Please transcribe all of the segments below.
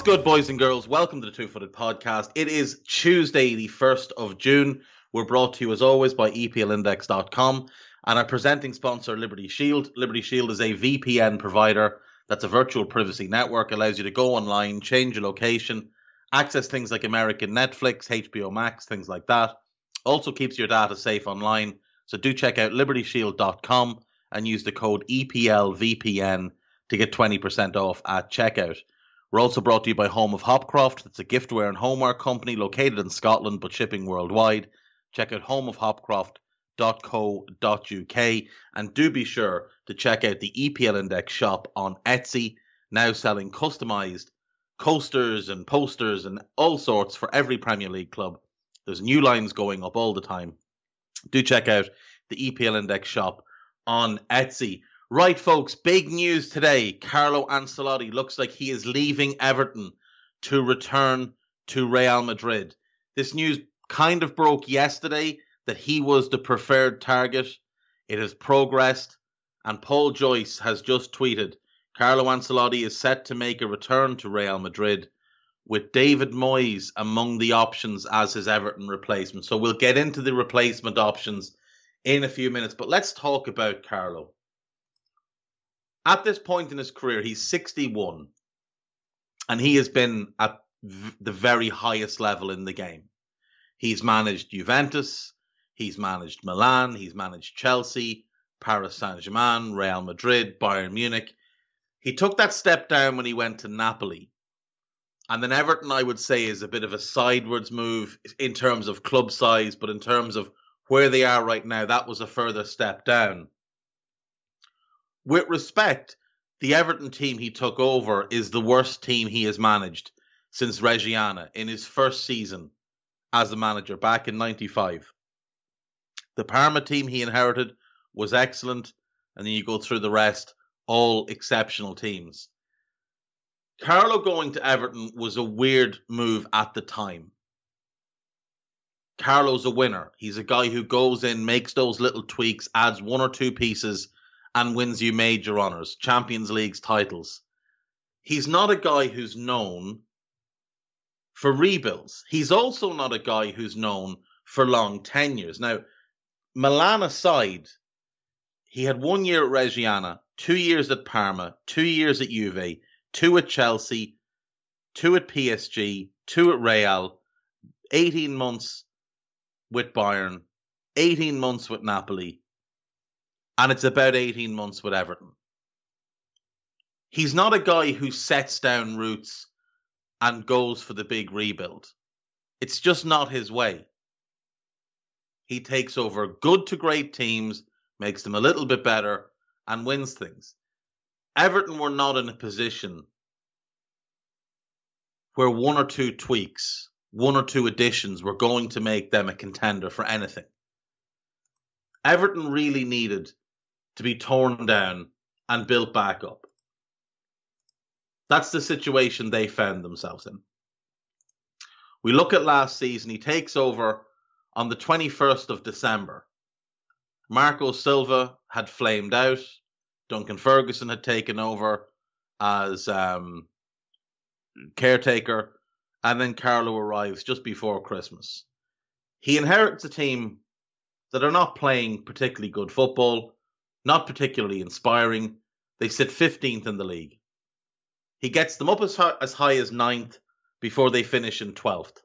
What's good, boys and girls? Welcome to the Two Footed Podcast. It is Tuesday, the 1st of June. We're brought to you, as always, by EPLindex.com and our presenting sponsor, Liberty Shield. Liberty Shield is a VPN provider that's a virtual privacy network, allows you to go online, change your location, access things like American Netflix, HBO Max, things like that. Also keeps your data safe online. So do check out libertyshield.com and use the code EPLVPN to get 20% off at checkout. We're also brought to you by Home of Hopcroft. It's a giftware and homeware company located in Scotland but shipping worldwide. Check out homeofhopcroft.co.uk and do be sure to check out the EPL Index shop on Etsy, now selling customized coasters and posters and all sorts for every Premier League club. There's new lines going up all the time. Do check out the EPL Index shop on Etsy. Right, folks, big news today. Carlo Ancelotti looks like he is leaving Everton to return to Real Madrid. This news kind of broke yesterday that he was the preferred target. It has progressed, and Paul Joyce has just tweeted Carlo Ancelotti is set to make a return to Real Madrid with David Moyes among the options as his Everton replacement. So we'll get into the replacement options in a few minutes, but let's talk about Carlo at this point in his career, he's 61 and he has been at the very highest level in the game. He's managed Juventus, he's managed Milan, he's managed Chelsea, Paris Saint Germain, Real Madrid, Bayern Munich. He took that step down when he went to Napoli. And then Everton, I would say, is a bit of a sidewards move in terms of club size, but in terms of where they are right now, that was a further step down with respect, the Everton team he took over is the worst team he has managed since Reggiana in his first season as a manager back in 95. The Parma team he inherited was excellent, and then you go through the rest, all exceptional teams. Carlo going to Everton was a weird move at the time. Carlo's a winner. He's a guy who goes in, makes those little tweaks, adds one or two pieces, and wins you major honours, Champions League's titles. He's not a guy who's known for rebuilds. He's also not a guy who's known for long tenures. Now, Milan aside, he had one year at Reggiana, two years at Parma, two years at Juve, two at Chelsea, two at PSG, two at Real, 18 months with Bayern, 18 months with Napoli, and it's about 18 months with Everton. He's not a guy who sets down roots and goes for the big rebuild. It's just not his way. He takes over good to great teams, makes them a little bit better, and wins things. Everton were not in a position where one or two tweaks, one or two additions were going to make them a contender for anything. Everton really needed to be torn down and built back up. That's the situation they found themselves in. We look at last season, he takes over on the 21st of December. Marco Silva had flamed out. Duncan Ferguson had taken over as um, caretaker. And then Carlo arrives just before Christmas. He inherits a team that are not playing particularly good football not particularly inspiring. They sit 15th in the league. He gets them up as high, as high as ninth before they finish in 12th.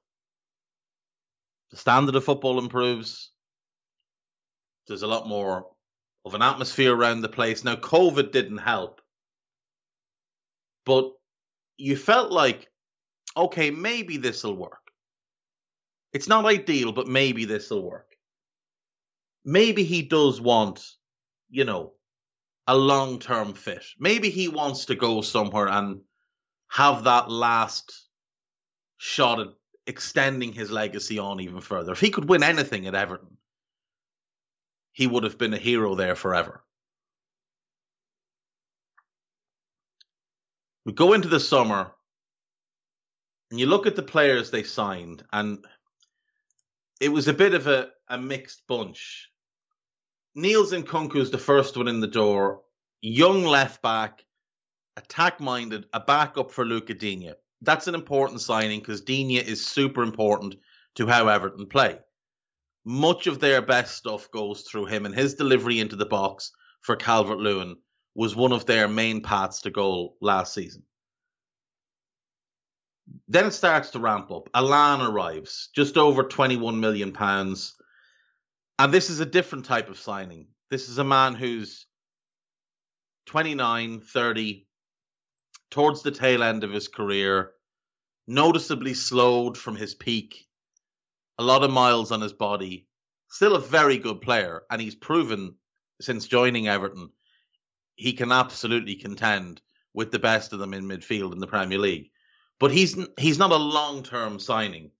The standard of football improves. There's a lot more of an atmosphere around the place. Now, COVID didn't help, but you felt like, okay, maybe this will work. It's not ideal, but maybe this will work. Maybe he does want, you know, a long term fit. Maybe he wants to go somewhere and have that last shot at extending his legacy on even further. If he could win anything at Everton, he would have been a hero there forever. We go into the summer and you look at the players they signed, and it was a bit of a, a mixed bunch. Niels Nkounkou is the first one in the door. Young left back, attack minded, a backup for Lucas Digne. That's an important signing because Digne is super important to how Everton play. Much of their best stuff goes through him, and his delivery into the box for Calvert Lewin was one of their main paths to goal last season. Then it starts to ramp up. Allan arrives, just over 21 million pounds. And this is a different type of signing. This is a man who's 29, 30, towards the tail end of his career, noticeably slowed from his peak, a lot of miles on his body, still a very good player, and he's proven since joining Everton he can absolutely contend with the best of them in midfield in the Premier League. But he's he's not a long term signing.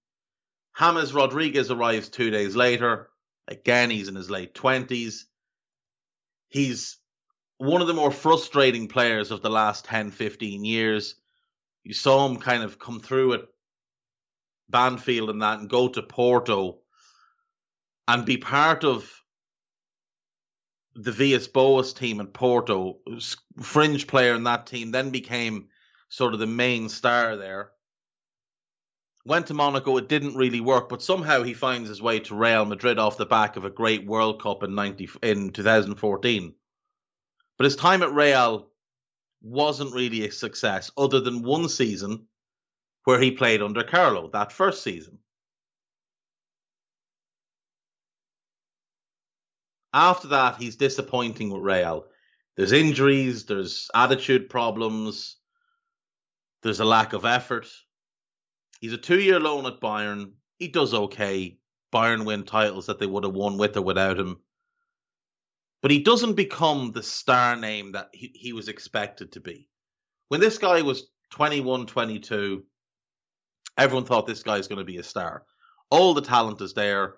James Rodriguez arrives two days later. Again, he's in his late twenties. He's one of the more frustrating players of the last 10, 15 years. You saw him kind of come through at Banfield and that and go to Porto and be part of the Villas Boas team at Porto, fringe player in that team, then became sort of the main star there. Went to Monaco, it didn't really work, but somehow he finds his way to Real Madrid off the back of a great World Cup in 90, in 2014. But his time at Real wasn't really a success, other than one season where he played under Carlo, that first season. After that, he's disappointing with Real. There's injuries, there's attitude problems, there's a lack of effort. He's a two year loan at Bayern. He does okay. Bayern win titles that they would have won with or without him. But he doesn't become the star name that he, he was expected to be. When this guy was 21, 22, everyone thought this guy's going to be a star. All the talent is there.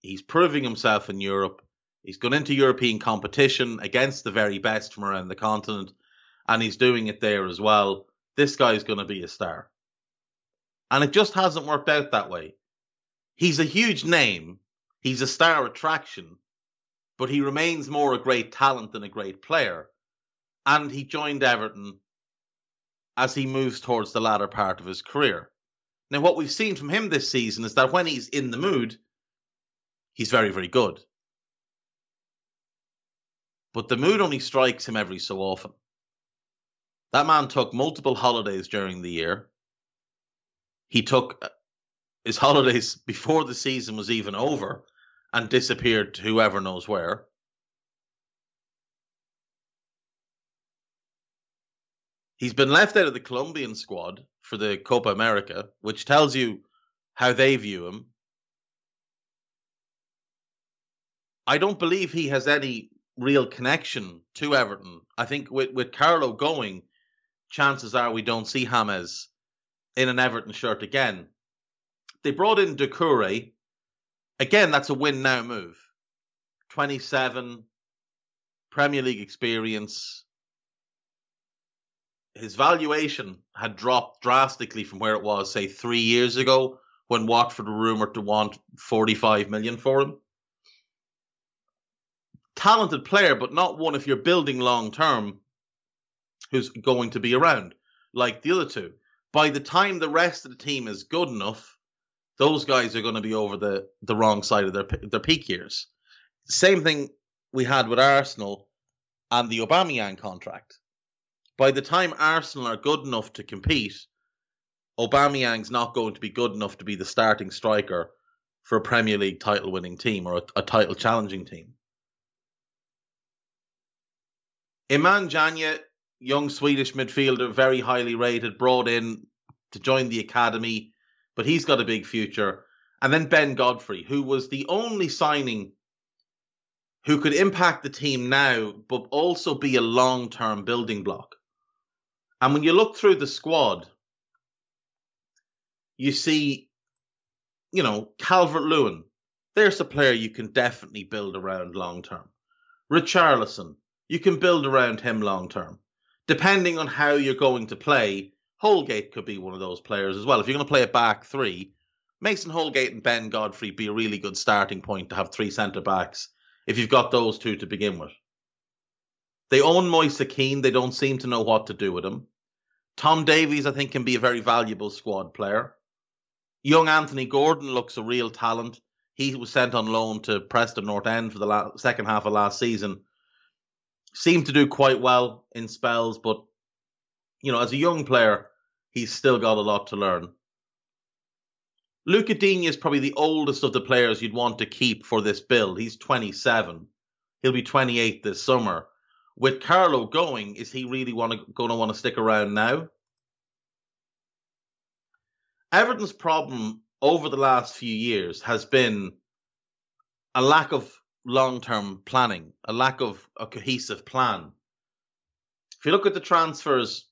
He's proving himself in Europe. He's gone into European competition against the very best from around the continent, and he's doing it there as well. This guy's going to be a star. And it just hasn't worked out that way. He's a huge name, he's a star attraction, but he remains more a great talent than a great player. And he joined Everton as he moves towards the latter part of his career. Now, what we've seen from him this season is that when he's in the mood, he's very, very good but the mood only strikes him every so often. That man took multiple holidays during the year. He took uh, his holidays before the season was even over and disappeared to whoever knows where. He's been left out of the Colombian squad for the Copa America, which tells you how they view him. I don't believe he has any real connection to Everton. I think with, with Carlo going, chances are we don't see James in an Everton shirt again. They brought in Doucouré. Again, that's a win now move. 27, Premier League experience. His valuation had dropped drastically from where it was, say, three years ago when Watford were rumoured to want 45 million for him talented player, but not one if you're building long term who's going to be around like the other two. By the time the rest of the team is good enough, those guys are going to be over the, the wrong side of their their peak years. Same thing we had with Arsenal and the Aubameyang contract. By the time Arsenal are good enough to compete, Aubameyang's not going to be good enough to be the starting striker for a Premier League title winning team or a, a title challenging team. Iliman Janya, young Swedish midfielder, very highly rated, brought in to join the academy, but he's got a big future. And then Ben Godfrey, who was the only signing who could impact the team now, but also be a long term building block. And when you look through the squad, you see, you know, Calvert Lewin. There's a player you can definitely build around long term. Richarlison, you can build around him long term. Depending on how you're going to play, Holgate could be one of those players as well. If you're going to play a back three, Mason Holgate and Ben Godfrey be a really good starting point to have three centre backs if you've got those two to begin with. They own Moise Kean. They don't seem to know what to do with him. Tom Davies, I think, can be a very valuable squad player. Young Anthony Gordon looks a real talent. He was sent on loan to Preston North End for the la- second half of last season. Seemed to do quite well in spells, but you know, as a young player, he's still got a lot to learn. Digne is probably the oldest of the players you'd want to keep for this build. He's 27. He'll be 28 this summer. With Carlo going, is he really want to, going to want to stick around now? Everton's problem over the last few years has been a lack of long-term planning, a lack of a cohesive plan. If you look at the transfers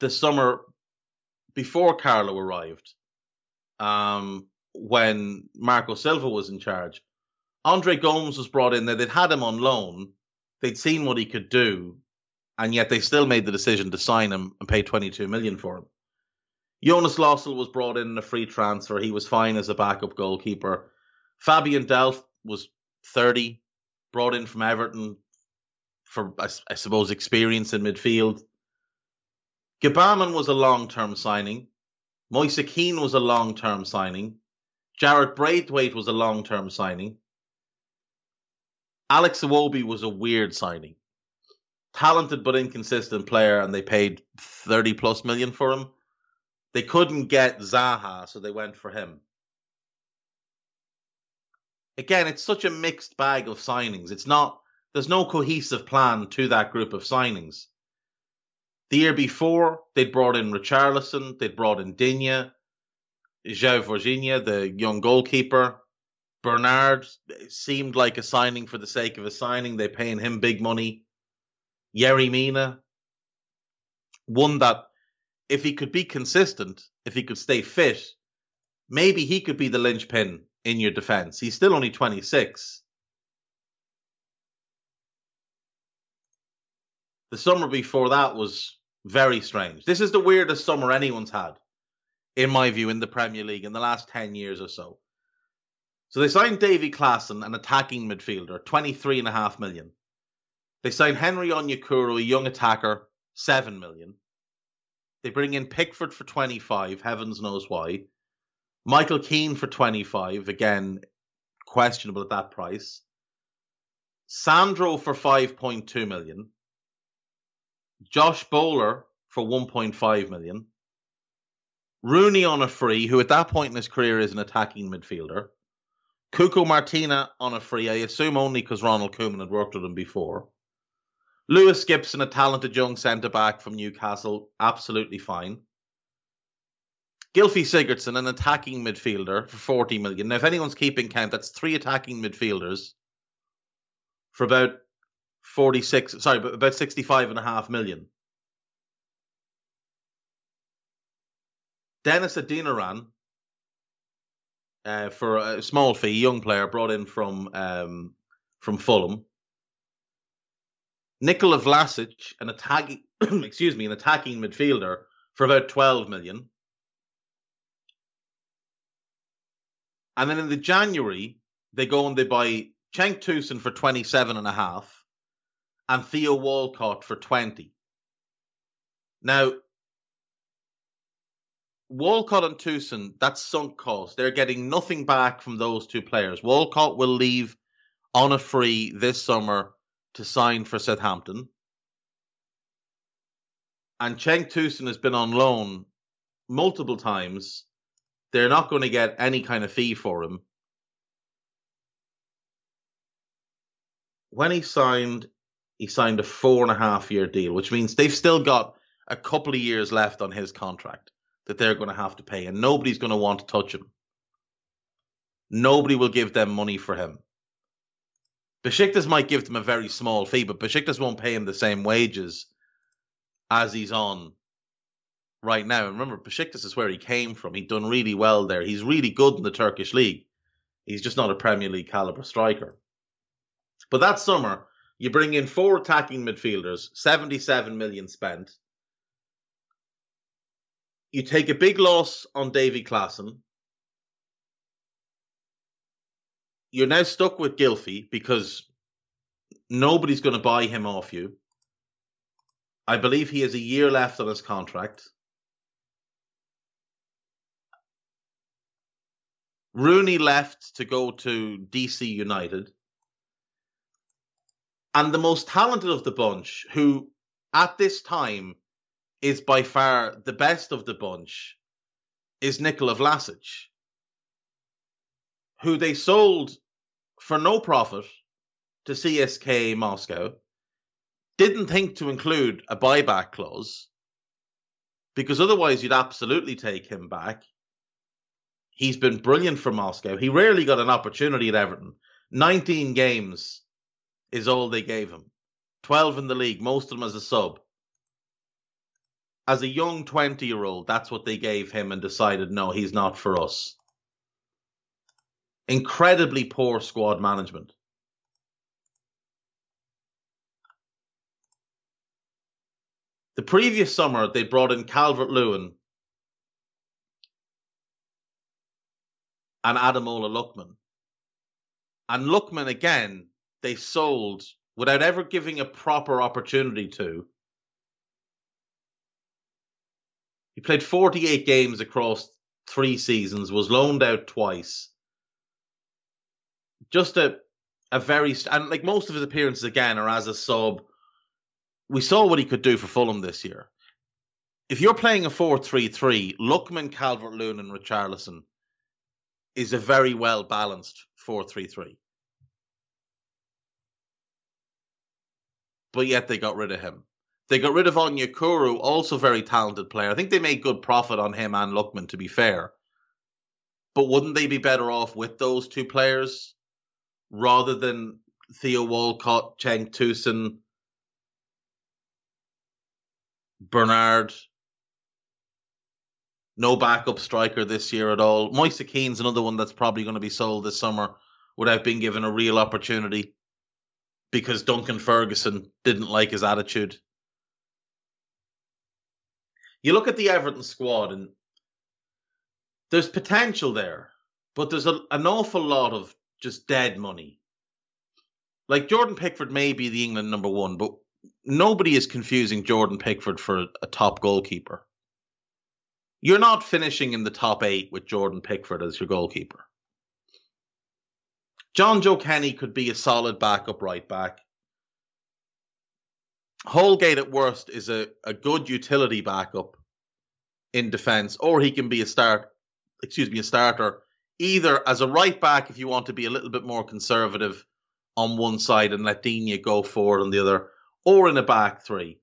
this summer before Carlo arrived, um, when Marco Silva was in charge. Andre Gomes was brought in there. They'd had him on loan. They'd seen what he could do, and yet they still made the decision to sign him and pay 22 million for him. Jonas Lössl was brought in in a free transfer. He was fine as a backup goalkeeper. Fabian Delph was 30, brought in from Everton for, I, I suppose, experience in midfield. Gbamin was a long term signing. Moise Kean was a long term signing. Jarrad Branthwaite was a long term signing. Alex Iwobi was a weird signing. Talented but inconsistent player, and they paid 30 plus million for him. They couldn't get Zaha, so they went for him. Again, it's such a mixed bag of signings. It's not, there's no cohesive plan to that group of signings. The year before, they'd brought in Richarlison, they'd brought in Digne, João Virginia, the young goalkeeper. Bernard seemed like a signing for the sake of a signing. They're paying him big money. Yerry Mina, one that if he could be consistent, if he could stay fit, maybe he could be the linchpin in your defense. He's still only 26. The summer before that was very strange. This is the weirdest summer anyone's had, in my view, in the Premier League in the last 10 years or so. So they signed Davy Klaassen, an attacking midfielder, 23.5 million. They signed Henry Onyekuru, a young attacker, 7 million. They bring in Pickford for 25, heavens knows why. Michael Keane for 25, again, questionable at that price. Sandro for 5.2 million. Josh Bowler for 1.5 million. Rooney on a free, who at that point in his career is an attacking midfielder. Cuco Martina on a free, I assume only because Ronald Koeman had worked with him before. Lewis Gibson, a talented young centre back from Newcastle, absolutely fine. Gylfi Sigurdsson, an attacking midfielder for 40 million. Now, if anyone's keeping count, that's three attacking midfielders for about 46, sorry, about 65 and a half million. Dennis Adeniran, uh, for a small fee, young player brought in from um, from Fulham. Nikola Vlasic, an attacking, excuse me, an attacking midfielder for about 12 million. And then in the January, they go and they buy Cenk Tosun for 27 and a half and Theo Walcott for 20. Now, Walcott and Tosun, that's sunk cost. They're getting nothing back from those two players. Walcott will leave on a free this summer to sign for Southampton. And Cenk Tosun has been on loan multiple times. They're not going to get any kind of fee for him. When he signed, he signed a four and a half year deal, which means they've still got a couple of years left on his contract that they're going to have to pay, and nobody's going to want to touch him. nobody will give them money for him. Besiktas might give them a very small fee, but Besiktas won't pay him the same wages as he's on right now. And remember, Besiktas is where he came from. He'd done really well there. He's really good in the Turkish league. He's just not a Premier League caliber striker. But that summer, you bring in four attacking midfielders, 77 million spent. You take a big loss on Davy Klaassen. You're now stuck with Gylfi because nobody's going to buy him off you. I believe he has a year left on his contract. Rooney left to go to DC United. And the most talented of the bunch, who at this time is by far the best of the bunch, is Nikola Vlasic, who they sold for no profit to CSKA Moscow. Didn't think to include a buyback clause because otherwise you'd absolutely take him back. He's been brilliant for Moscow. He rarely got an opportunity at Everton. 19 games is all they gave him. 12 in the league, most of them as a sub. As a young 20 year old, that's what they gave him and decided, no, he's not for us. Incredibly poor squad management. The previous summer, they brought in Calvert Lewin and Ademola Lookman. And Lookman, again, they sold without ever giving a proper opportunity to. He played 48 games across three seasons, was loaned out twice. Just a a very and like most of his appearances again are as a sub. We saw what he could do for Fulham this year. If you're playing a 4-3-3, Lookman, Calvert-Lewin and Richarlison is a very well balanced 4-3-3. But yet they got rid of him. They got rid of Onyekuru, also very talented player. I think they made good profit on him and Lookman, to be fair. But wouldn't they be better off with those two players rather than Theo Walcott, Cenk Tosun, Bernard? No backup striker this year at all. Moise Kean's another one that's probably going to be sold this summer without being given a real opportunity because Duncan Ferguson didn't like his attitude. You look at the Everton squad and there's potential there, but there's a, an awful lot of just dead money. Like Jordan Pickford may be the England number one, but nobody is confusing Jordan Pickford for a, a top goalkeeper. You're not finishing in the top eight with Jordan Pickford as your goalkeeper. Jonjoe Kenny could be a solid backup right back. Holgate at worst is a, a good utility backup in defence, or he can be a start excuse me, a starter, either as a right back if you want to be a little bit more conservative on one side and let Digne go forward on the other, or in a back three.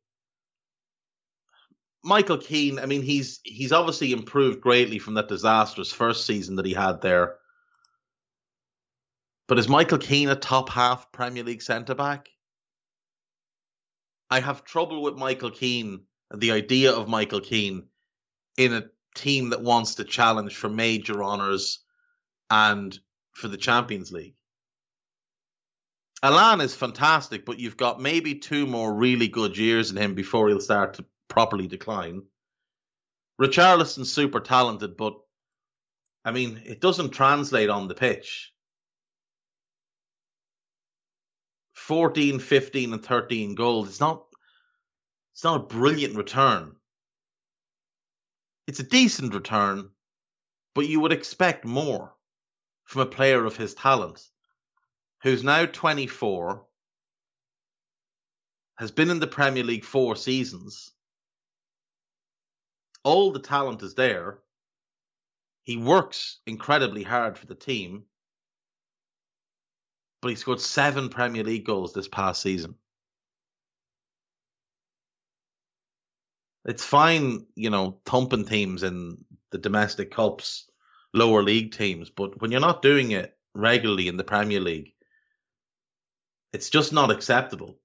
Michael Keane, I mean, he's he's obviously improved greatly from that disastrous first season that he had there. But is Michael Keane a top half Premier League centre back? I have trouble with Michael Keane and the idea of Michael Keane in a team that wants to challenge for major honours and for the Champions League. Allan is fantastic, but you've got maybe two more really good years in him before he'll start to properly decline. Richarlison's super talented, but I mean, it doesn't translate on the pitch. 14, 15, and 13 goals. It's not it's not a brilliant return. It's a decent return, but you would expect more from a player of his talent, who's now 24, has been in the Premier League four seasons, all the talent is there. He works incredibly hard for the team, but he scored seven Premier League goals this past season. It's fine, you know, thumping teams in the domestic cups lower league teams. But when you're not doing it regularly in the Premier League, it's just not acceptable.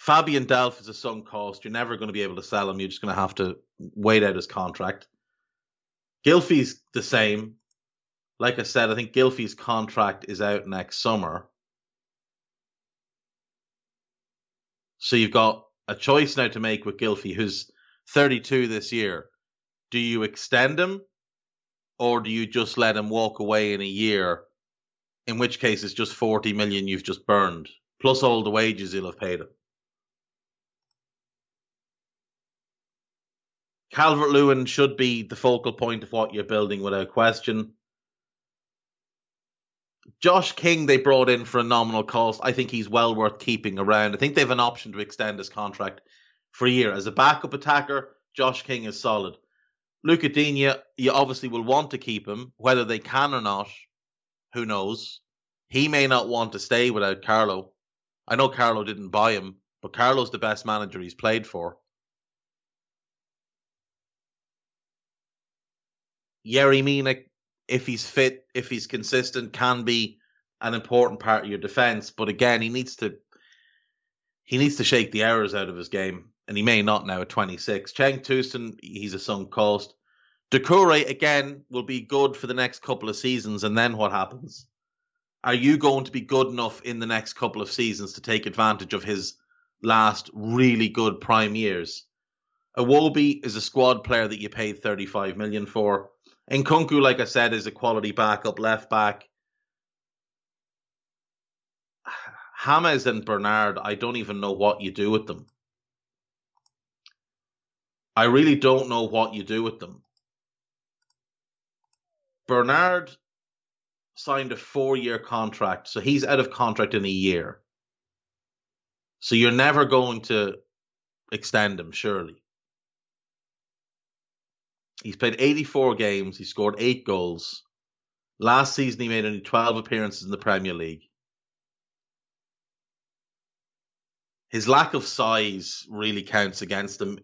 Fabian Delph is a sunk cost. You're never going to be able to sell him. You're just going to have to wait out his contract. Gylfi's the same. Like I said, I think Gylfi's contract is out next summer. So you've got a choice now to make with Gylfi, who's 32 this year. Do you extend him or do you just let him walk away in a year? In which case, it's just 40 million you've just burned, plus all the wages you'll have paid him. Calvert Lewin should be the focal point of what you're building without question. Josh King, they brought in for a nominal cost. I think he's well worth keeping around. I think they have an option to extend his contract for a year. As a backup attacker, Josh King is solid. Lucas Digne, you obviously will want to keep him. Whether they can or not, who knows? He may not want to stay without Carlo. I know Carlo didn't buy him, but Carlo's the best manager he's played for. Yerry Mina, if he's fit, if he's consistent, can be an important part of your defense. But again, he needs to he needs to shake the errors out of his game, and he may not now at 26. Cenk Tosun, he's a sunk cost. Doucouré again will be good for the next couple of seasons, and then what happens? Are you going to be good enough in the next couple of seasons to take advantage of his last really good prime years? Iwobi is a squad player that you paid 35 million for. Nkounkou, like I said, is a quality backup left back. James and Bernard, I don't even know what you do with them. I really don't know what you do with them. Bernard signed a four year contract, so he's out of contract in a year. So you're never going to extend him, surely. He's played 84 games. He scored eight goals. Last season, he made only 12 appearances in the Premier League. His lack of size really counts against him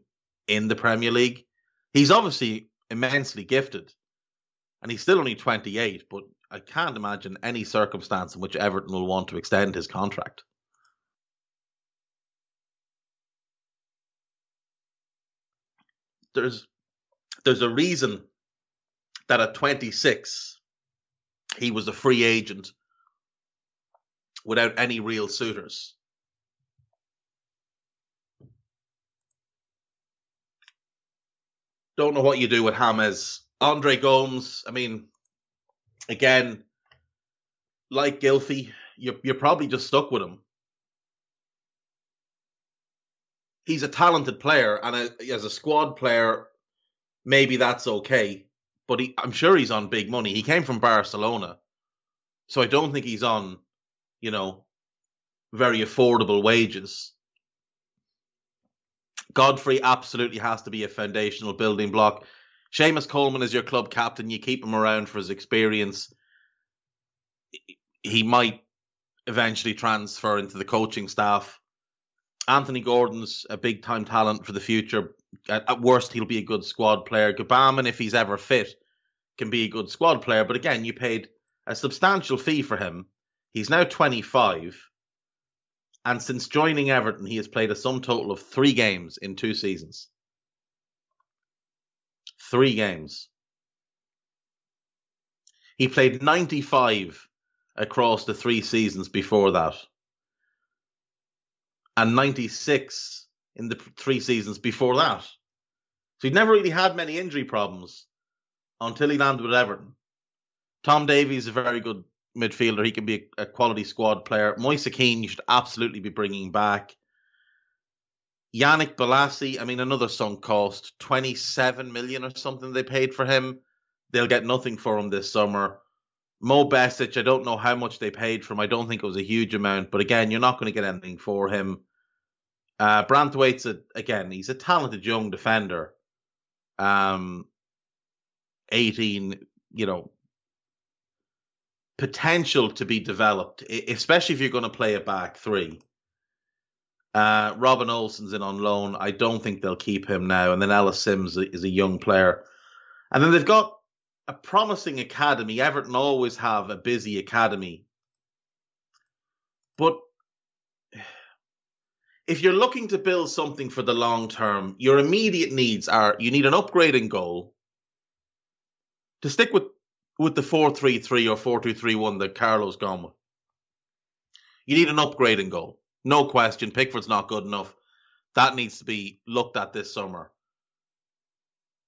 in the Premier League. He's obviously immensely gifted, and he's still only 28, but I can't imagine any circumstance in which Everton will want to extend his contract. There's there's a reason that at 26 he was a free agent without any real suitors. Don't know what you do with James. Andre Gomes, I mean, again, like Gylfi, you're, you're probably just stuck with him. He's a talented player, and a, as a squad player, maybe that's okay. But he, I'm sure he's on big money. He came from Barcelona, so I don't think he's on, you know, very affordable wages. Godfrey absolutely has to be a foundational building block. Seamus Coleman is your club captain. You keep him around for his experience. He might eventually transfer into the coaching staff. Anthony Gordon's a big time talent for the future, at, at worst, he'll be a good squad player. Gbamin, if he's ever fit, can be a good squad player. But again, you paid a substantial fee for him. He's now 25. And since joining Everton, he has played a sum total of three games in two seasons. Three games. He played 95 across the three seasons before that. And 96 in the three seasons before that. So he'd never really had many injury problems until he landed with Everton. Tom Davies is a very good midfielder. He can be a, a quality squad player. Moise Kean, you should absolutely be bringing back. Yannick Bolasie, I mean, another sunk cost, 27 million or something they paid for him. They'll get nothing for him this summer. Mo Besic, I don't know how much they paid for him. I don't think it was a huge amount, but again, you're not going to get anything for him. Uh, a, again, he's a talented young defender. Um, 18, you know, potential to be developed, especially if you're going to play a back three. Uh, Robin Olsen's in on loan. I don't think they'll keep him now. And then Ellis Sims is a young player. And then they've got a promising academy. Everton always have a busy academy. But if you're looking to build something for the long term, your immediate needs are you need an upgrading goal. To stick with with the 4-3-3 or 4-2-3-1 that Carlo's gone with. You need an upgrading goal. No question. Pickford's not good enough. That needs to be looked at this summer.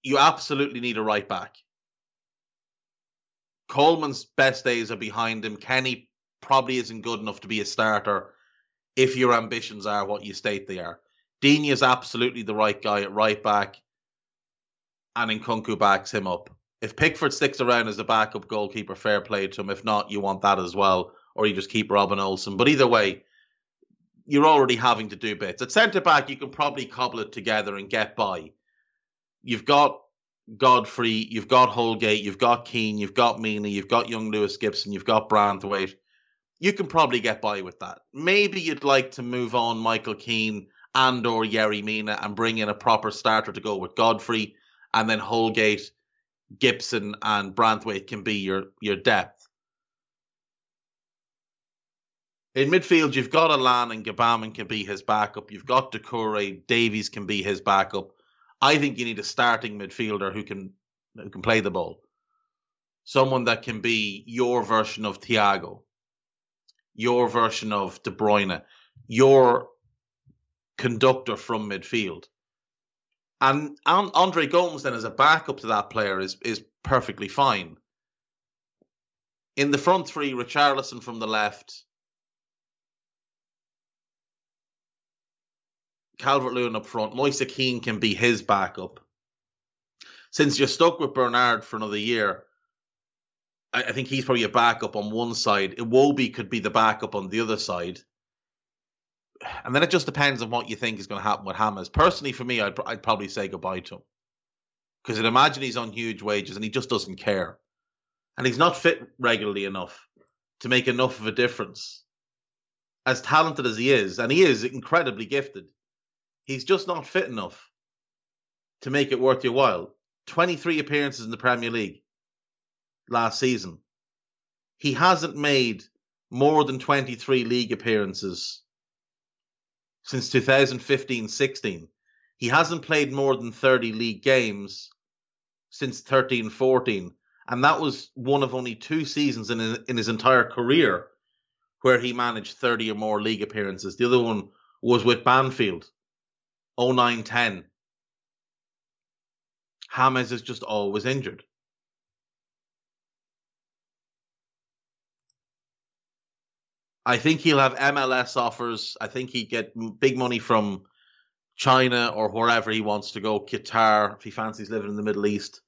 You absolutely need a right back. Coleman's best days are behind him. Kenny probably isn't good enough to be a starter if your ambitions are what you state they are. Digne is absolutely the right guy at right back, and Nkounkou backs him up. If Pickford sticks around as a backup goalkeeper, fair play to him. If not, you want that as well, or you just keep Robin Olsen. But either way, you're already having to do bits. At centre back, you can probably cobble it together and get by. You've got Godfrey, you've got Holgate, you've got Keane, you've got Mina, you've got young Lewis Gibson, you've got Branthwaite. You can probably get by with that. Maybe you'd like to move on Michael Keane and or Yerry Mina and bring in a proper starter to go with Godfrey, and then Holgate, Gibson, and Branthwaite can be your your depth. In midfield, you've got Allan and Gbamin can be his backup. You've got Doucouré, Davies can be his backup. I think you need a starting midfielder who can who can play the ball. Someone that can be your version of Thiago, your version of De Bruyne, your conductor from midfield. And Andre Gomes then as a backup to that player is is perfectly fine. In the front three, Richarlison from the left, Calvert Lewin up front. Moise Kean can be his backup. Since you're stuck with Bernard for another year, I, I think he's probably a backup on one side. Iwobi could be the backup on the other side. And then it just depends on what you think is going to happen with James. Personally, for me, I'd, I'd probably say goodbye to him. Because I'd imagine he's on huge wages and he just doesn't care. And he's not fit regularly enough to make enough of a difference. As talented as he is, and he is incredibly gifted, He's just not fit enough to make it worth your while. 23 appearances in the Premier League last season. He hasn't made more than 23 league appearances since 2015 16. He hasn't played more than 30 league games since 13 14. And that was one of only two seasons in his, in his entire career where he managed 30 or more league appearances. The other one was with Banfield 0910. James is just always injured. I think he'll have MLS offers. I think he'd get big money from China or wherever he wants to go, Qatar, if he fancies living in the Middle East.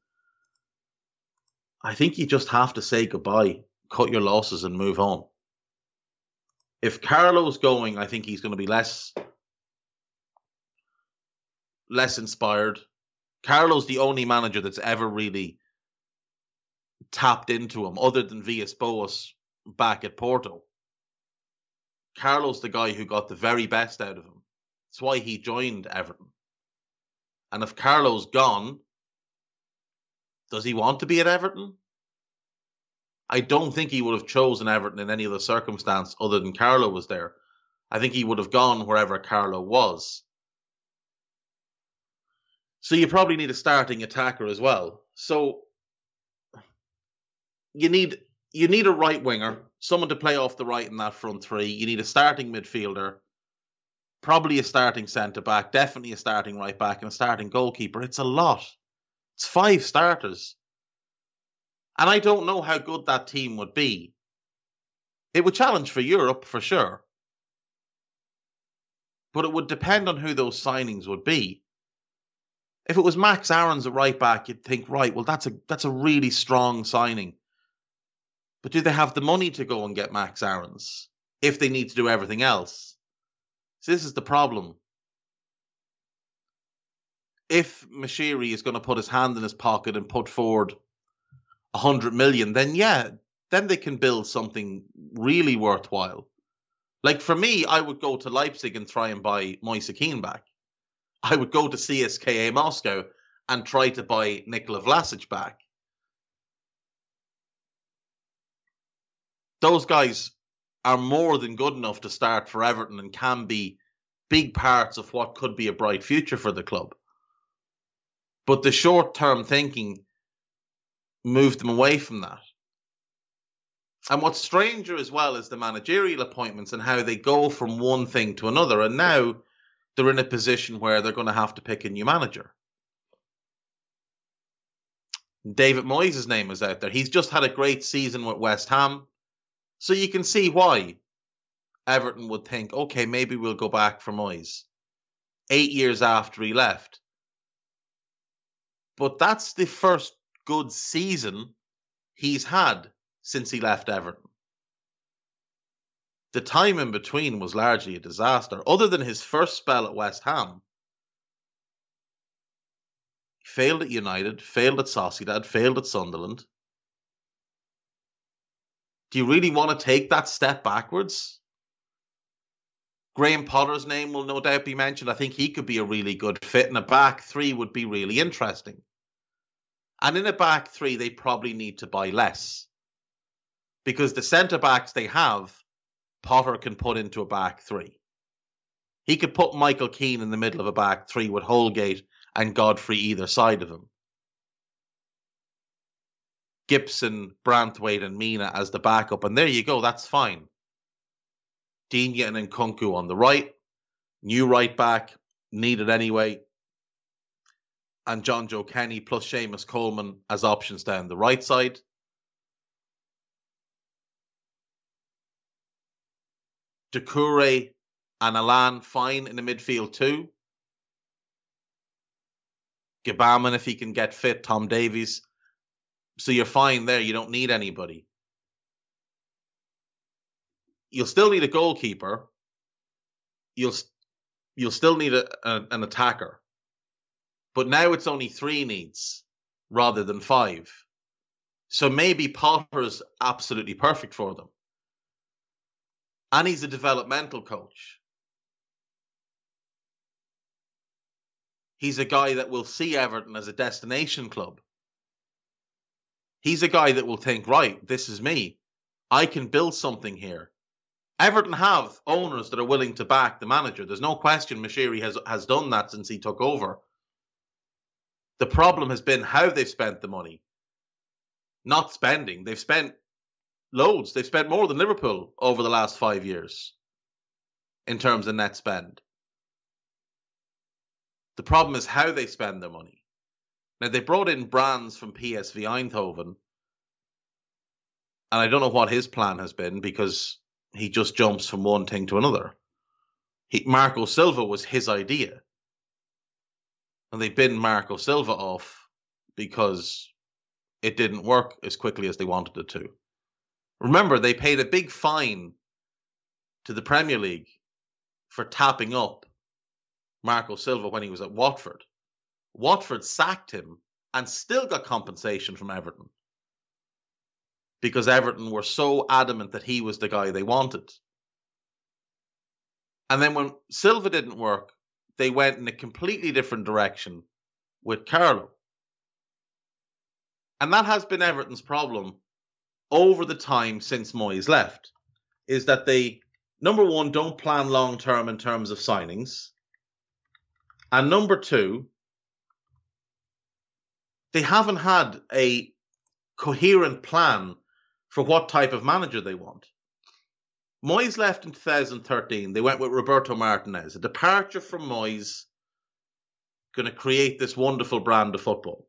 I think you just have to say goodbye, cut your losses, and move on. If Carlo's going, I think he's going to be less less inspired. Carlo's the only manager that's ever really tapped into him, other than Villas Boas back at Porto. Carlo's the guy who got the very best out of him. That's why he joined Everton. And if Carlo's gone, does he want to be at Everton? I don't think he would have chosen Everton in any other circumstance other than Carlo was there. I think he would have gone wherever Carlo was. So you probably need a starting attacker as well. So you need you need a right winger, someone to play off the right in that front three. You need a starting midfielder, probably a starting centre back, definitely a starting right back, and a starting goalkeeper. It's a lot. It's five starters. And I don't know how good that team would be. It would challenge for Europe for sure. But it would depend on who those signings would be. If it was Max Aarons at right back, you'd think, right, well, that's a that's a really strong signing. But do they have the money to go and get Max Aarons if they need to do everything else? So this is the problem. If Moshiri is going to put his hand in his pocket and put forward a hundred million, then yeah, then they can build something really worthwhile. Like for me, I would go to Leipzig and try and buy Moise Kean back. I would go to CSKA Moscow and try to buy Nikola Vlasic back. Those guys are more than good enough to start for Everton and can be big parts of what could be a bright future for the club. But the short term thinking moved them away from that. And what's stranger as well is the managerial appointments and how they go from one thing to another. And now they're in a position where they're going to have to pick a new manager. David Moyes' name is out there. He's just had a great season with West Ham. So you can see why Everton would think, okay, maybe we'll go back for Moyes. Eight years after he left. But that's the first good season he's had since he left Everton. The time in between was largely a disaster. Other than his first spell at West Ham, failed at United, failed at Sociedad, failed at Sunderland. Do you really want to take that step backwards? Graham Potter's name will no doubt be mentioned. I think he could be a really good fit, and a back three would be really interesting. And in a back three, they probably need to buy less because the centre backs they have, Potter can put into a back three. He could put Michael Keane in the middle of a back three with Holgate and Godfrey either side of him. Gibson, Branthwaite, and Mina as the backup, and there you go. That's fine. Digne and Nkounkou on the right, new right back needed anyway, and Jonjoe Kenny plus Seamus Coleman as options down the right side. Doucouré and Allan fine in the midfield too. Gbamin if he can get fit, Tom Davies. So you're fine there. You don't need anybody. You'll still need a goalkeeper. You'll you'll still need a, a, an attacker. But now it's only three needs rather than five. So maybe Potter's absolutely perfect for them and he's a developmental coach. He's a guy that will see Everton as a destination club. He's a guy that will think, right, this is me. I can build something here. Everton have owners that are willing to back the manager. There's no question Moshiri has, has done that since he took over. The problem has been how they've spent the money. Not spending. They've spent loads. They've spent more than Liverpool over the last five years in terms of net spend. The problem is how they spend their money. Now they brought in Brands from PSV Eindhoven, and I don't know what his plan has been because he just jumps from one thing to another. He, Marco Silva was his idea, and they binned Marco Silva off because it didn't work as quickly as they wanted it to. Remember, they paid a big fine to the Premier League for tapping up Marco Silva when he was at Watford. Watford sacked him and still got compensation from Everton because Everton were so adamant that he was the guy they wanted. And then when Silva didn't work, they went in a completely different direction with Carlo. And that has been Everton's problem over the time since Moyes left is that they number one don't plan long term in terms of signings, and number two they haven't had a coherent plan for what type of manager they want. Moyes left in 2013. They went with Roberto Martinez. A departure from Moyes going to create this wonderful brand of football.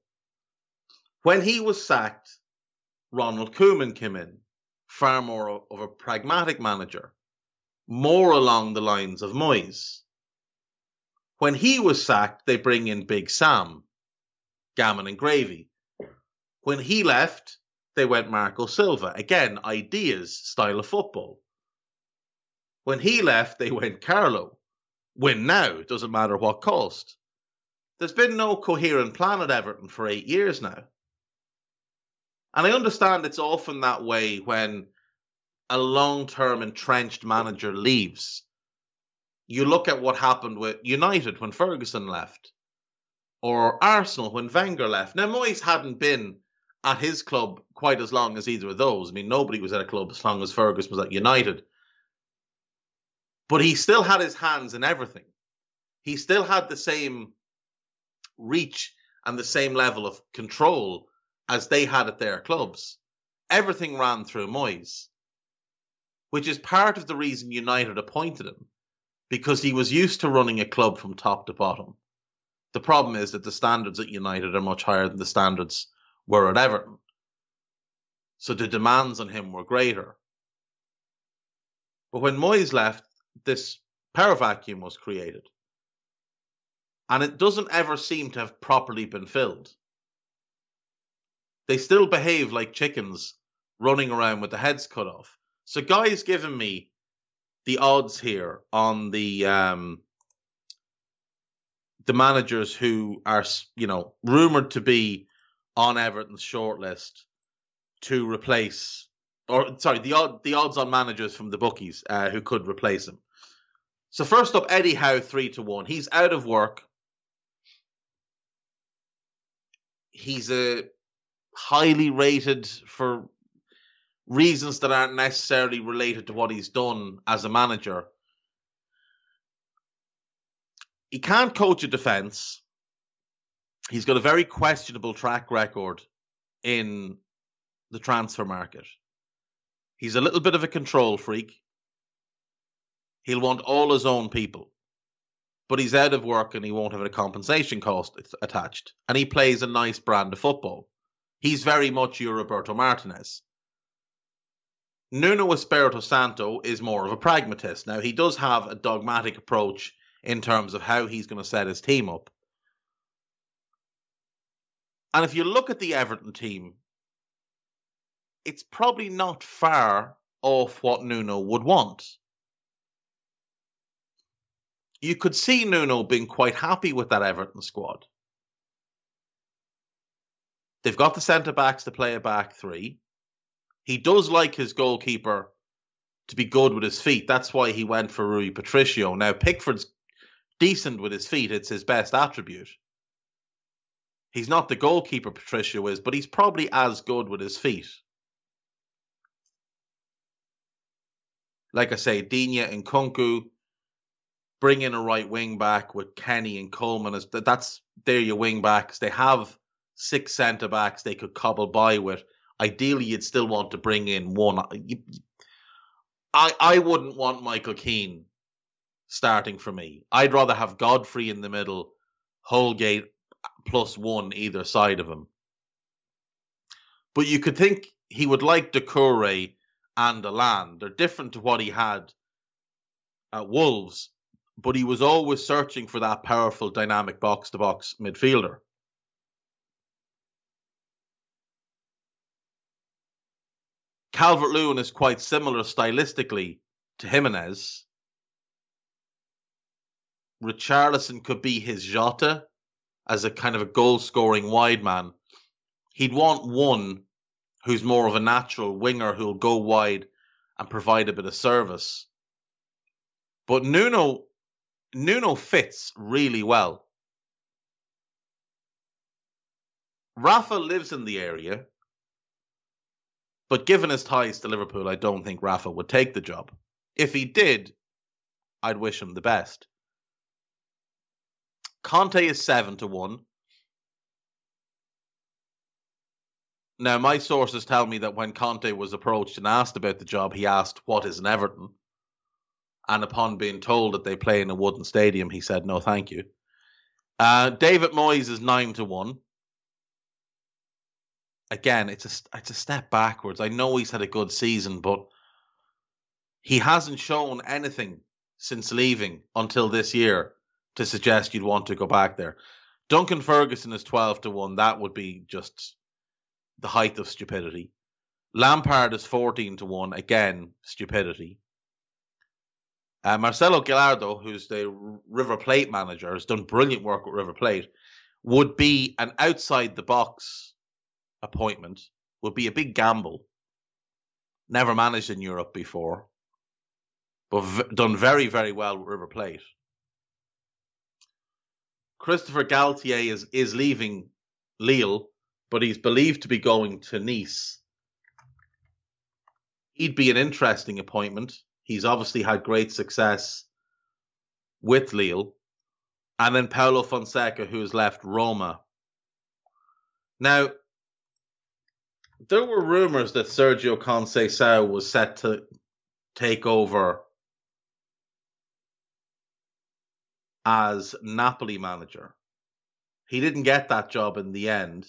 When he was sacked, Ronald Koeman came in, far more of a pragmatic manager, more along the lines of Moyes. When he was sacked, they bring in Big Sam, gammon and gravy. When he left, they went Marco Silva. Again, ideas, style of football. When he left, they went Carlo. Win now, doesn't matter what cost. There's been no coherent plan at Everton for eight years now. And I understand it's often that way when a long term entrenched manager leaves. You look at what happened with United when Ferguson left, or Arsenal when Wenger left. Now, Moyes hadn't been at his club quite as long as either of those. I mean, nobody was at a club as long as Ferguson was at United. But he still had his hands in everything. He still had the same reach and the same level of control as they had at their clubs. Everything ran through Moyes, which is part of the reason United appointed him, because he was used to running a club from top to bottom. The problem is that the standards at United are much higher than the standards were at Everton. So the demands on him were greater. But when Moyes left, this power vacuum was created. And it doesn't ever seem to have properly been filled. They still behave like chickens running around with the heads cut off. So Guy's given me the odds here on the um, the managers who are, you know, rumored to be on Everton's shortlist to replace, or sorry, the odd the odds on managers from the bookies uh, who could replace him. So first up, Eddie Howe three to one. He's out of work. He's a highly rated for reasons that aren't necessarily related to what he's done as a manager he can't coach a defense. He's got a very questionable track record in the transfer market. He's a little bit of a control freak. He'll want all his own people. But he's out of work and he won't have a compensation cost attached. And he plays a nice brand of football. He's very much your Roberto Martinez. Nuno Espirito Santo is more of a pragmatist. Now, he does have a dogmatic approach in terms of how he's going to set his team up. And if you look at the Everton team, it's probably not far off what Nuno would want. You could see Nuno being quite happy with that Everton squad. They've got the centre backs to play a back three. He does like his goalkeeper to be good with his feet. That's why he went for Rui Patricio. Now Pickford's decent with his feet. It's his best attribute. He's not the goalkeeper Patricio is, but he's probably as good with his feet. Like I say, Digne and Nkounkou, bring in a right wing back with Kenny and Coleman. As that's they're your wing backs. They have six centre backs they could cobble by with. Ideally, you'd still want to bring in one. I I wouldn't want Michael Keane starting for me. I'd rather have Godfrey in the middle, Holgate plus one either side of him. But you could think he would like Doucouré and Allan. They're different to what he had at Wolves, but he was always searching for that powerful, dynamic box to box midfielder. Calvert Lewin is quite similar stylistically to Jimenez. Richarlison could be his Jota as a kind of a goal scoring wide man. He'd want one who's more of a natural winger who'll go wide and provide a bit of service. But Nuno Nuno fits really well. Rafa lives in the area, but given his ties to Liverpool, I don't think Rafa would take the job. If he did, I'd wish him the best. Conte is seven to one. Now, my sources tell me that when Conte was approached and asked about the job, he asked, What is an Everton? And upon being told that they play in a wooden stadium, he said, No, thank you. Uh, David Moyes is nine to one. Again, it's a it's a step backwards. I know he's had a good season, but he hasn't shown anything since leaving until this year to suggest you'd want to go back there. Duncan Ferguson is 12 to 1. That would be just the height of stupidity. Lampard is 14 to 1. Again, stupidity. Uh, Marcelo Gallardo, who's the River Plate manager, has done brilliant work with River Plate, would be an outside the box appointment, would be a big gamble. Never managed in Europe before, but v- done very, very well with River Plate. Christophe Galtier is, is leaving Lille, but he's believed to be going to Nice. he'd be an interesting appointment. He's obviously had great success with Lille. And then Paulo Fonseca, who has left Roma. Now, there were rumors that Sergio Conceição was set to take over as Napoli manager. He didn't get that job in the end.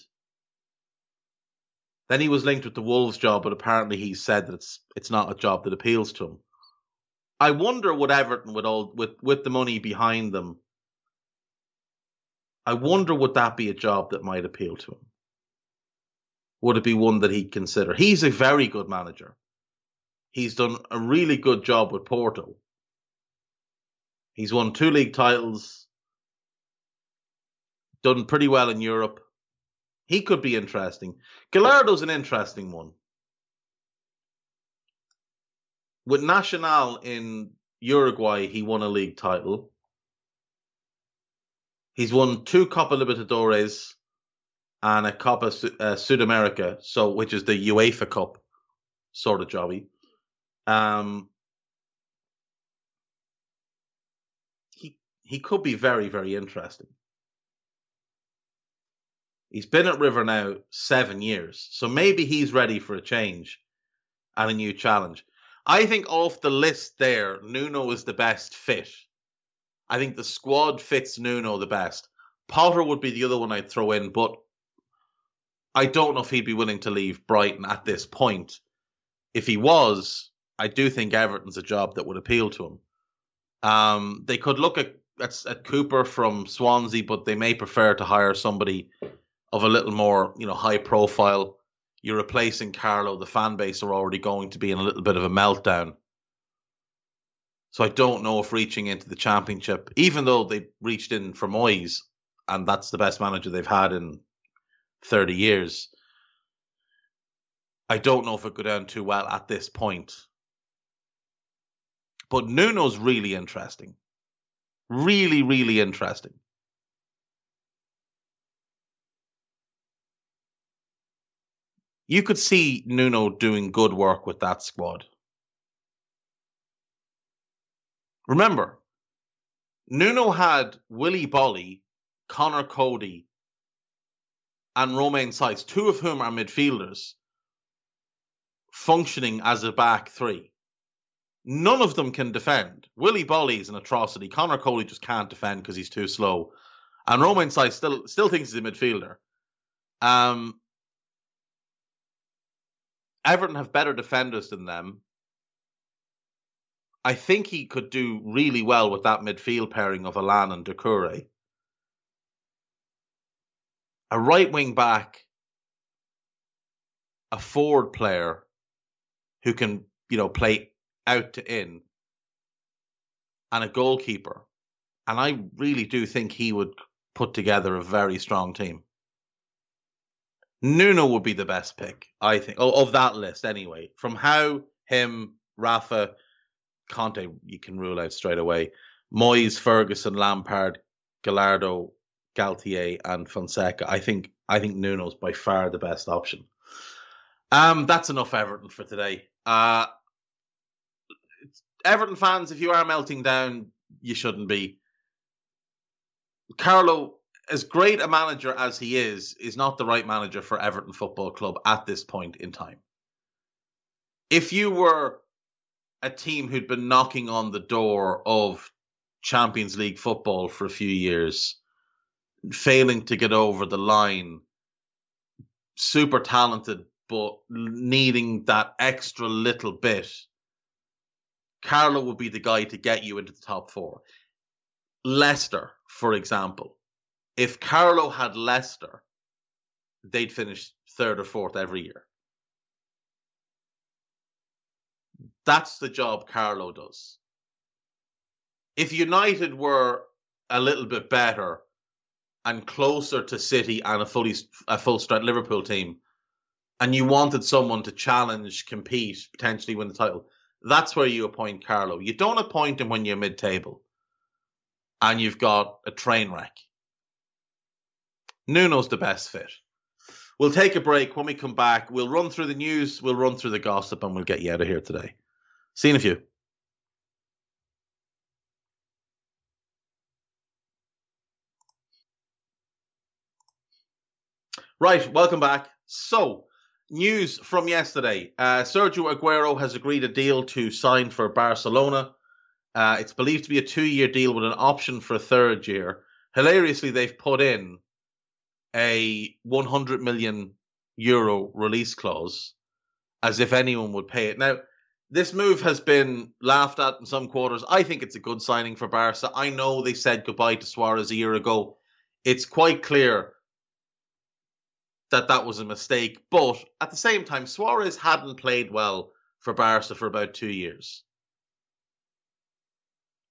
Then he was linked with the Wolves job, but apparently he said that it's it's not a job that appeals to him. I wonder what Everton with all with with the money behind them. I wonder would that be a job that might appeal to him? Would it be one that he'd consider? He's a very good manager. He's done a really good job with Porto. He's won two league titles, done pretty well in Europe. He could be interesting. Gallardo's an interesting one. With Nacional in Uruguay, he won a league title. He's won two Copa Libertadores and a Copa uh, Sudamerica, so which is the UEFA Cup sort of jobby. Um, he could be very very interesting. He's been at River now seven years, so maybe he's ready for a change and a new challenge. I think off the list there, Nuno is the best fit. I think the squad fits Nuno the best. Potter would be the other one I'd throw in, but I don't know if he'd be willing to leave Brighton at this point. If he was, I do think Everton's a job that would appeal to him. Um, they could look at, at, at Cooper from Swansea, but they may prefer to hire somebody of a little more, you know, high profile. You're replacing Carlo. The fan base are already going to be in a little bit of a meltdown. So I don't know if reaching into the championship, even though they reached in for Moyes, and that's the best manager they've had in 30 years, I don't know if it could end too well at this point. But Nuno's really interesting. Really, really interesting. you could see Nuno doing good work with that squad. Remember, Nuno had Willy Boly, Conor Coady, and Romain Saïss, two of whom are midfielders, functioning as a back three. None of them can defend. Boly is an atrocity. Conor Coady just can't defend because he's too slow. And Romain Saïss still still thinks he's a midfielder. Um, Everton have better defenders than them. I think he could do really well with that midfield pairing of Allan and Doucouré. A right wing back, a forward player who can, you know, play out to in, and a goalkeeper. And I really do think he would put together a very strong team. Nuno would be the best pick, I think, of that list anyway. From how him, Rafa, Conte, you can rule out straight away. Moyes, Ferguson, Lampard, Gallardo, Galtier, and Fonseca. I think I think Nuno's by far the best option. Um, that's enough Everton for today. Uh, Everton fans, if you are melting down, you shouldn't be. Carlo as great a manager as he is, is not the right manager for Everton Football Club at this point in time. If you were a team who'd been knocking on the door of Champions League football for a few years, failing to get over the line, super talented, but needing that extra little bit, Carlo would be the guy to get you into the top four. Leicester, for example, if Carlo had Leicester, they'd finish third or fourth every year. That's the job Carlo does. If United were a little bit better and closer to City and a fully a full strength Liverpool team, and you wanted someone to challenge, compete, potentially win the title, that's where you appoint Carlo. You don't appoint him when you're mid table and you've got a train wreck. Nuno's the best fit. We'll take a break. When we come back, we'll run through the news, we'll run through the gossip, and we'll get you out of here today. See you in a few. Right, welcome back. So, news from yesterday. Uh, Sergio Aguero has agreed a deal to sign for Barcelona. Uh, it's believed to be a two year deal with an option for a third year. Hilariously, they've put in a 100 million euro release clause as if anyone would pay it. Now, this move has been laughed at in some quarters. I think it's a good signing for Barca. I know they said goodbye to Suarez a year ago. It's quite clear that that was a mistake. But at the same time, Suarez hadn't played well for Barca for about two years.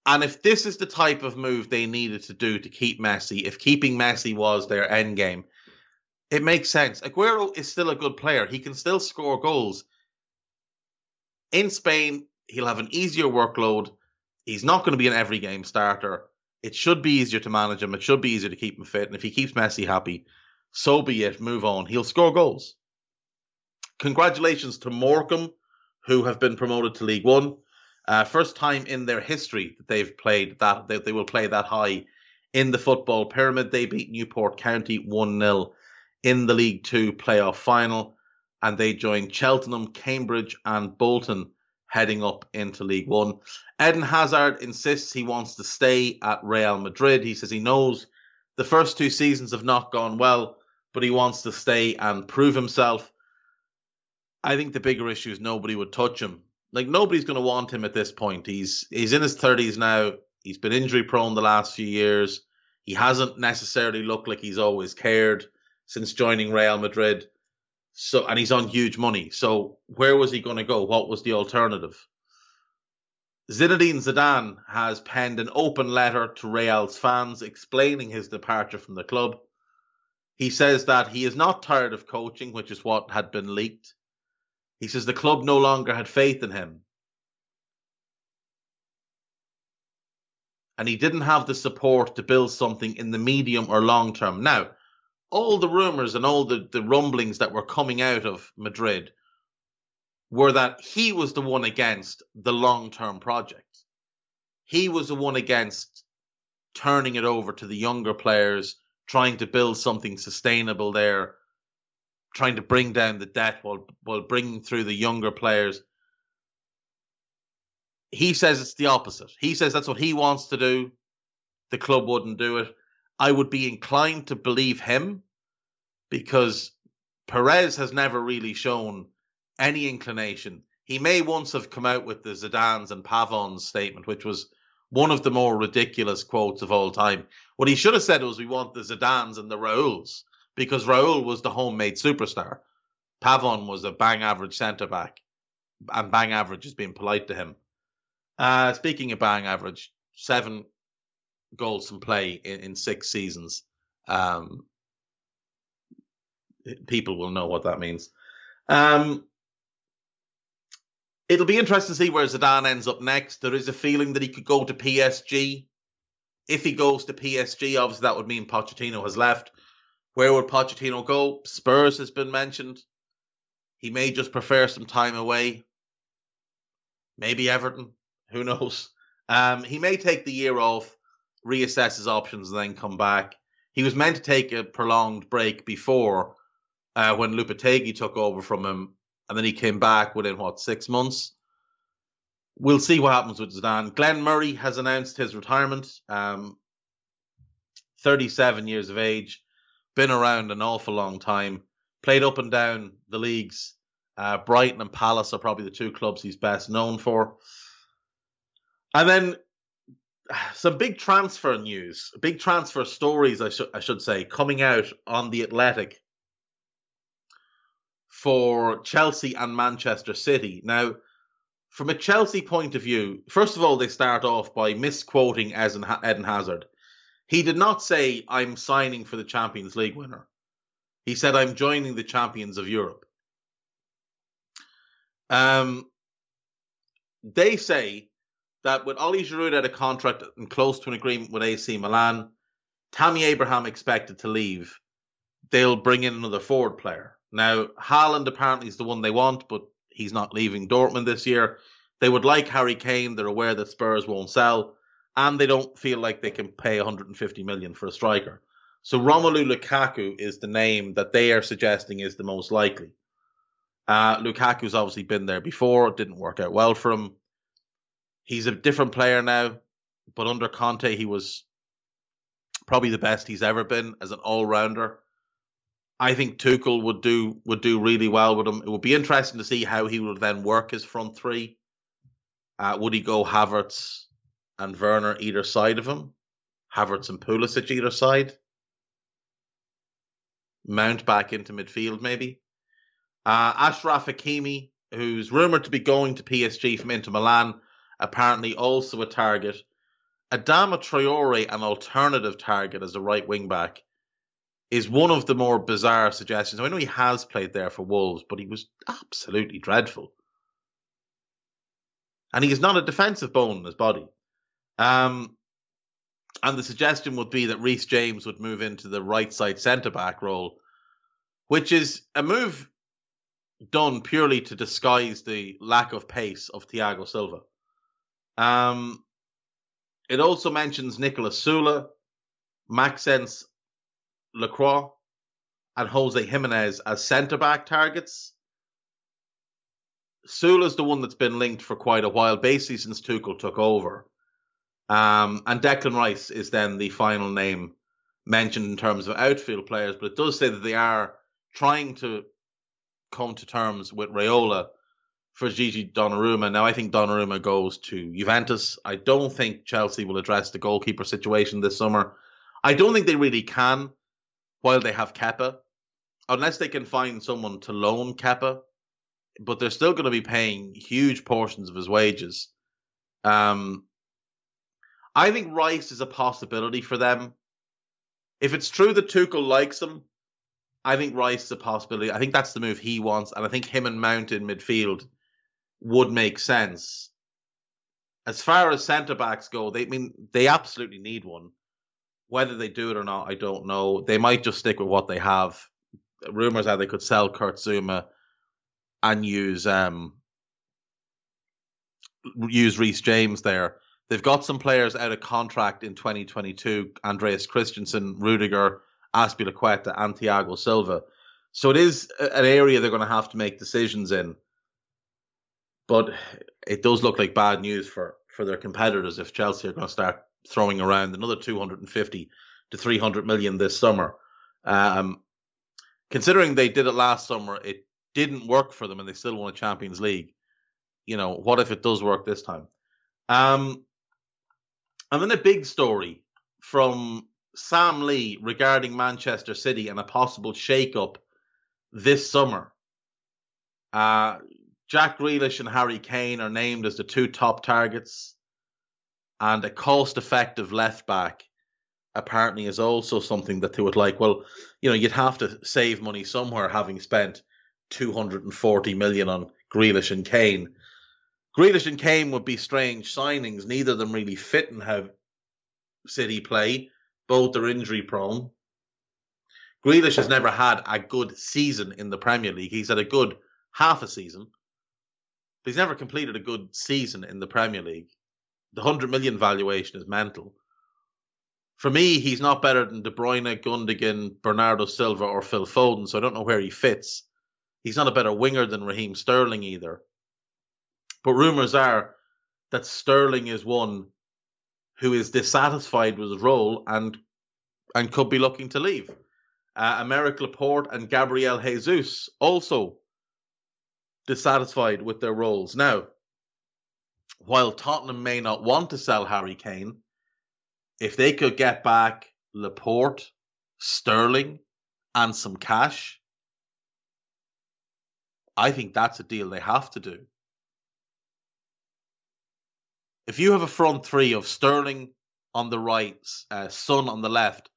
And if this is the type of move they needed to do to keep Messi, if keeping Messi was their end game, it makes sense. Aguero is still a good player. He can still score goals. In Spain, he'll have an easier workload. He's not going to be an every game starter. It should be easier to manage him. It should be easier to keep him fit. And if he keeps Messi happy, so be it. Move on. He'll score goals. Congratulations to Morecambe, who have been promoted to League One. Uh, first time in their history that they've played that they, they will play that high in the football pyramid. They beat Newport County 1 0 in the League Two playoff final, and they joined Cheltenham, Cambridge, and Bolton heading up into League One. Eden Hazard insists he wants to stay at Real Madrid. He says he knows the first two seasons have not gone well, but he wants to stay and prove himself. I think the bigger issue is nobody would touch him like nobody's going to want him at this point. He's he's in his thirties now. He's been injury prone the last few years. He hasn't necessarily looked like he's always cared since joining Real Madrid. So and he's on huge money. So where was he going to go? What was the alternative? Zinedine Zidane has penned an open letter to Real's fans explaining his departure from the club. He says that he is not tired of coaching, which is what had been leaked. He says the club no longer had faith in him. And he didn't have the support to build something in the medium or long term. Now, all the rumors and all the, the rumblings that were coming out of Madrid were that he was the one against the long term project. He was the one against turning it over to the younger players, trying to build something sustainable there trying to bring down the debt while while bringing through the younger players. He says it's the opposite. He says that's what he wants to do. The club wouldn't do it. I would be inclined to believe him because Perez has never really shown any inclination. He may once have come out with the Zidane's and Pavon's statement, which was one of the more ridiculous quotes of all time. What he should have said was, "We want the Zidane's and the Rauls." because Raul was the homemade superstar. Pavon was a bang average centre back, and bang average is being polite to him. Uh, speaking of bang average, seven goals in play in, in six seasons. Um, people will know what that means. Um, it'll be interesting to see where Zidane ends up next. There is a feeling that he could go to PSG. If he goes to PSG, obviously that would mean Pochettino has left. Where would Pochettino go? Spurs has been mentioned. He may just prefer some time away. Maybe Everton. Who knows? Um, he may take the year off, reassess his options, and then come back. He was meant to take a prolonged break before uh, when Lopetegui took over from him, and then he came back within what six months. We'll see what happens with Zidane. Glenn Murray has announced his retirement. Um, 37 years of age been around an awful long time, played up and down the leagues. Uh, Brighton and Palace are probably the two clubs he's best known for. And then some big transfer news, big transfer stories, I, sh- I should say, coming out on the Athletic for Chelsea and Manchester City. Now, from a Chelsea point of view, first of all, they start off by misquoting Eden Hazard. He did not say, I'm signing for the Champions League winner. He said, I'm joining the champions of Europe. Um, they say that with Ollie Giroud at a contract and close to an agreement with AC Milan, Tammy Abraham expected to leave. they'll bring in another forward player. Now, Haaland apparently is the one they want, but he's not leaving Dortmund this year. They would like Harry Kane. They're aware that Spurs won't sell, and they don't feel like they can pay 150 million for a striker. So Romelu Lukaku is the name that they are suggesting is the most likely. Uh, Lukaku's obviously been there before. It didn't work out well for him. He's a different player now, but under Conte, he was probably the best he's ever been as an all rounder. I think Tuchel would do would do really well with him. It would be interesting to see how he would then work his front three. Uh, would he go Havertz and Werner either side of him? Havertz and Pulisic either side? Mount back into midfield maybe? Uh, Achraf Hakimi, who's rumored to be going to PSG from Inter Milan, apparently also a target. Adama Traore, an alternative target as a right wing back, is one of the more bizarre suggestions. I know he has played there for Wolves, but he was absolutely dreadful. And he is not a defensive bone in his body. Um, and the suggestion would be that Reece James would move into the right side centre back role, which is a move done purely to disguise the lack of pace of Thiago Silva. Um, it also mentions Niklas Süle, Maxence Lacroix, and Jose Gimenez as centre back targets. Süle's the one that's been linked for quite a while, basically since Tuchel took over. Um, and Declan Rice is then the final name mentioned in terms of outfield players, but it does say that they are trying to come to terms with Raiola for Gigi Donnarumma. Now, I think Donnarumma goes to Juventus. I don't think Chelsea will address the goalkeeper situation this summer. I don't think they really can while they have Kepa, unless they can find someone to loan Kepa. But they're still going to be paying huge portions of his wages. Um, I think Rice is a possibility for them. If it's true that Tuchel likes him, I think Rice is a possibility. I think that's the move he wants, and I think him and Mount in midfield would make sense. As far as centre backs go, they I mean they absolutely need one. Whether they do it or not, I don't know. They might just stick with what they have. Rumors are they could sell Kurt Zouma and use um use Reece James there. They've got some players out of contract in 2022. Andreas Christensen, Rudiger, Azpilicueta, and Thiago Silva. So it is an area they're going to have to make decisions in. But it does look like bad news for, for their competitors if Chelsea are going to start throwing around another 250 to 300 million this summer. Um, considering they did it last summer, it didn't work for them and they still won a Champions League. You know, what if it does work this time? Um, and then a big story from Sam Lee regarding Manchester City and a possible shake-up this summer. Uh, Jack Grealish and Harry Kane are named as the two top targets, and a cost-effective left back apparently is also something that they would like. Well, you know, you'd have to save money somewhere, having spent 240 million on Grealish and Kane. Grealish and Kane would be strange signings. Neither of them really fit in how City play. Both are injury prone. Grealish has never had a good season in the Premier League. He's had a good half a season, but he's never completed a good season in the Premier League. The 100 million valuation is mental. For me, he's not better than De Bruyne, Gundogan, Bernardo Silva, or Phil Foden, so I don't know where he fits. He's not a better winger than Raheem Sterling either. But rumours are that Sterling is one who is dissatisfied with his role and and could be looking to leave. Uh, Laporte and Gabriel Jesus also dissatisfied with their roles. Now, while Tottenham may not want to sell Harry Kane, if they could get back Laporte, Sterling, and some cash, I think that's a deal they have to do. If you have a front three of Sterling on the right, uh, Son on the left,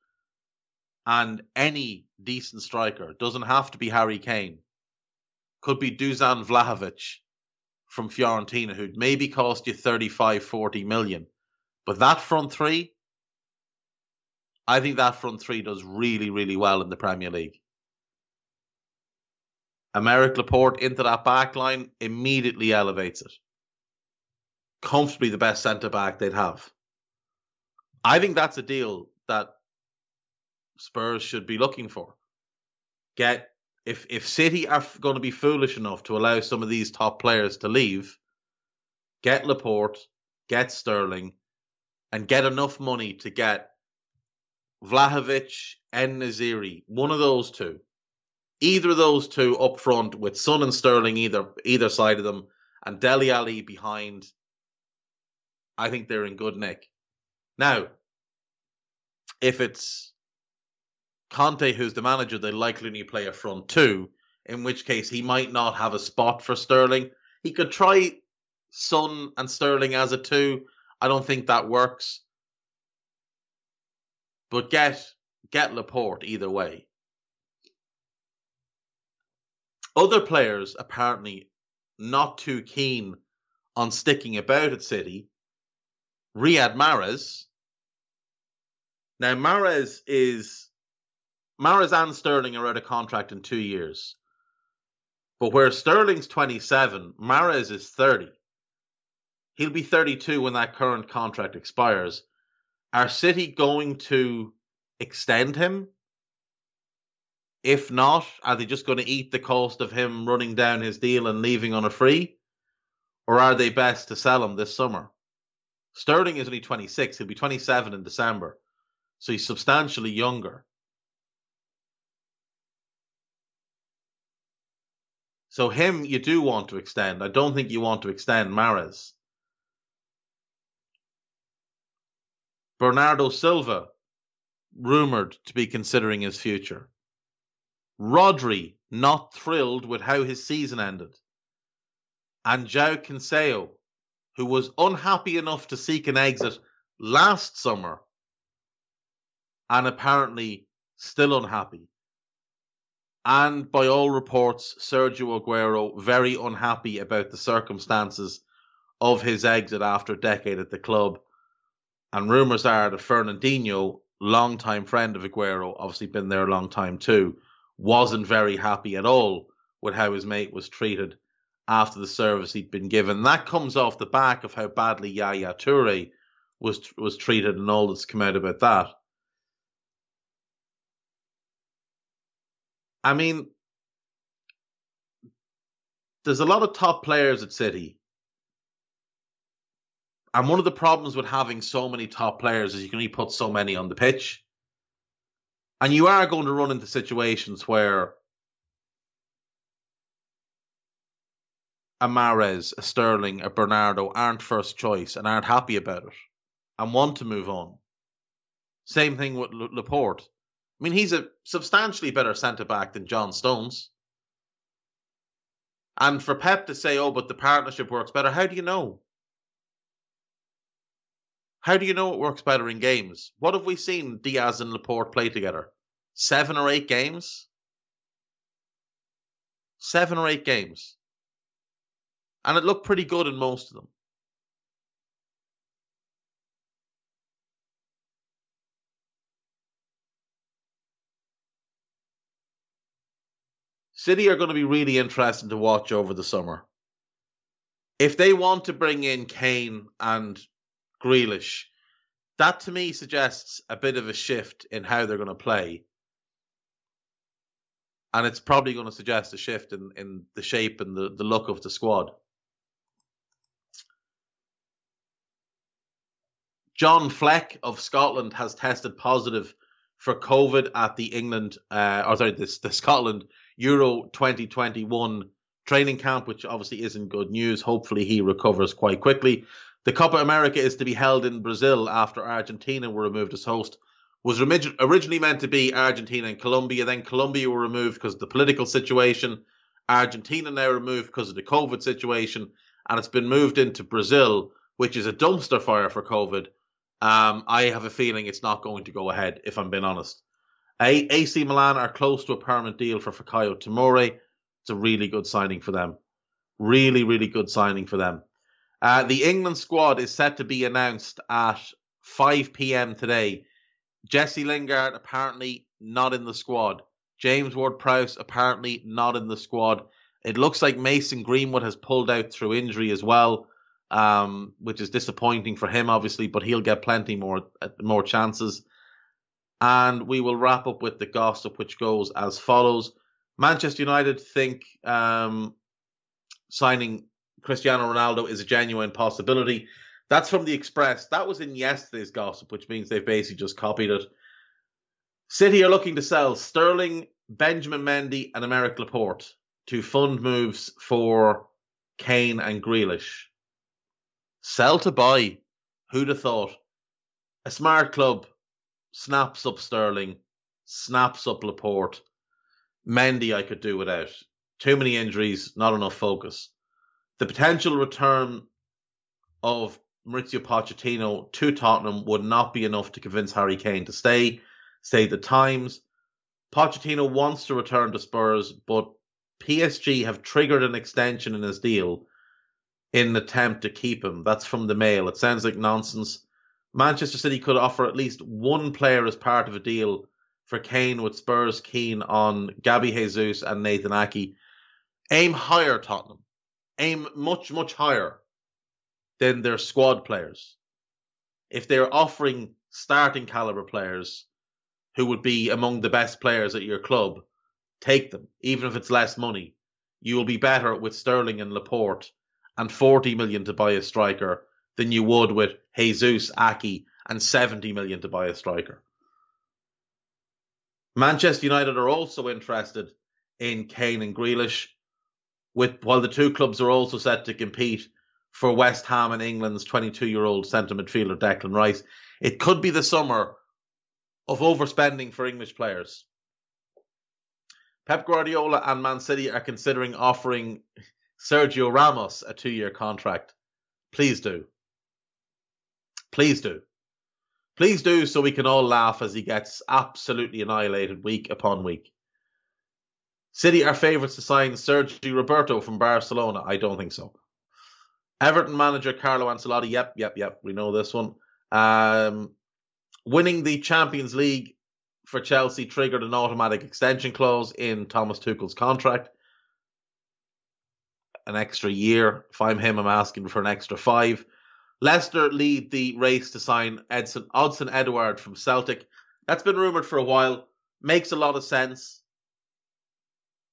and any decent striker doesn't have to be Harry Kane, could be Dusan Vlahovic from Fiorentina, who'd maybe cost you 35, 40 million. But that front three, I think that front three does really, really well in the Premier League. Aymeric Laporte into that back line immediately elevates it. Comfortably the best centre back they'd have. I think that's a deal that Spurs should be looking for. Get if if City are going to be foolish enough to allow some of these top players to leave, get Laporte, get Sterling, and get enough money to get Vlahovic and Naziri, one of those two. Either of those two up front with Son and Sterling either either side of them and Dele Alli behind. I think they're in good nick. Now, if it's Conte who's the manager, they likely need to play a front two, in which case he might not have a spot for Sterling. He could try Son and Sterling as a two. I don't think that works. But get get Laporte either way. Other players apparently not too keen on sticking about at City. Riyad Mahrez. Now Mahrez is Mahrez and Sterling are out of contract in two years. But where Sterling's 27, Mahrez is 30. He'll be 32 when that current contract expires. Are City going to extend him? If not, are they just going to eat the cost of him running down his deal and leaving on a free? Or are they best to sell him this summer? Sterling is only 26. He'll be 27 in December. So he's substantially younger. So him you do want to extend. I don't think you want to extend Mahrez. Bernardo Silva, rumored to be considering his future. Rodri, not thrilled with how his season ended. And João Cancelo, who was unhappy enough to seek an exit last summer and apparently still unhappy. And by all reports, Sergio Aguero very unhappy about the circumstances of his exit after a decade at the club. And rumours are that Fernandinho, longtime friend of Aguero, obviously been there a long time too, wasn't very happy at all with how his mate was treated after the service he'd been given. That comes off the back of how badly Yaya Toure was was treated and all that's come out about that. I mean, there's a lot of top players at City. And one of the problems with having so many top players is you can only put so many on the pitch. And you are going to run into situations where a Mahrez, a Sterling, a Bernardo aren't first choice and aren't happy about it and want to move on. Same thing with Laporte. I mean, he's a substantially better centre back than John Stones. And for Pep to say, oh, but the partnership works better, how do you know? How do you know it works better in games? What have we seen Dias and Laporte play together? Seven or eight games? Seven or eight games. And it looked pretty good in most of them. City are going to be really interesting to watch over the summer. If they want to bring in Kane and Grealish, that to me suggests a bit of a shift in how they're going to play. And it's probably going to suggest a shift in, in the shape and the, the look of the squad. John Fleck of Scotland has tested positive for COVID at the England, uh, or sorry, this the Scotland Euro 2021 training camp, which obviously isn't good news. Hopefully, he recovers quite quickly. The Copa America is to be held in Brazil after Argentina were removed as host. Was originally meant to be Argentina and Colombia, then Colombia were removed because of the political situation. Argentina now removed because of the COVID situation, and it's been moved into Brazil, which is a dumpster fire for COVID. Um, I have a feeling it's not going to go ahead, if I'm being honest. A- AC Milan are close to a permanent deal for Fikayo Tomori. It's a really good signing for them. Really, really good signing for them. Uh, the England squad is set to be announced at 5 p.m. today. Jesse Lingard apparently not in the squad. James Ward Prowse apparently not in the squad. It looks like Mason Greenwood has pulled out through injury as well, um, which is disappointing for him, obviously, but he'll get plenty more uh, more chances. And we will wrap up with the gossip, which goes as follows: Manchester United think um, signing Cristiano Ronaldo is a genuine possibility. That's from the Express. That was in yesterday's gossip, which means they've basically just copied it. City are looking to sell Sterling, Benjamin Mendy, and Aymeric Laporte to fund moves for Kane and Grealish. Sell to buy. Who'd have thought? A smart club snaps up Sterling, snaps up Laporte. Mendy, I could do without. Too many injuries, not enough focus. The potential return of Mauricio Pochettino to Tottenham would not be enough to convince Harry Kane to stay. Say the Times. Pochettino wants to return to Spurs, but PSG have triggered an extension in his deal in an attempt to keep him. That's from the Mail. It sounds like nonsense. Manchester City could offer at least one player as part of a deal for Kane with Spurs keen on Gabby Jesus and Nathan Ake. Aim higher, Tottenham. Aim much, much higher than their squad players. If they're offering starting caliber players, who would be among the best players at your club, take them, even if it's less money. You will be better with Sterling and Laporte and 40 million to buy a striker than you would with Jesus, Ake, and 70 million to buy a striker. Manchester United are also interested in Kane and Grealish, with while the two clubs are also set to compete for West Ham and England's 22 year old centre midfielder Declan Rice. It could be the summer of overspending for English players. Pep Guardiola and Man City are considering offering Sergio Ramos a two year contract. Please do. Please do. Please do so we can all laugh as he gets absolutely annihilated week upon week. City are favourites to sign Sergi Roberto from Barcelona. I don't think so. Everton manager Carlo Ancelotti. Yep, yep, yep. We know this one. Um, Winning the Champions League for Chelsea triggered an automatic extension clause in Thomas Tuchel's contract. An extra year. If I'm him, I'm asking for an extra five. Leicester lead the race to sign Edson Odsonne Edouard from Celtic. That's been rumored for a while. Makes a lot of sense.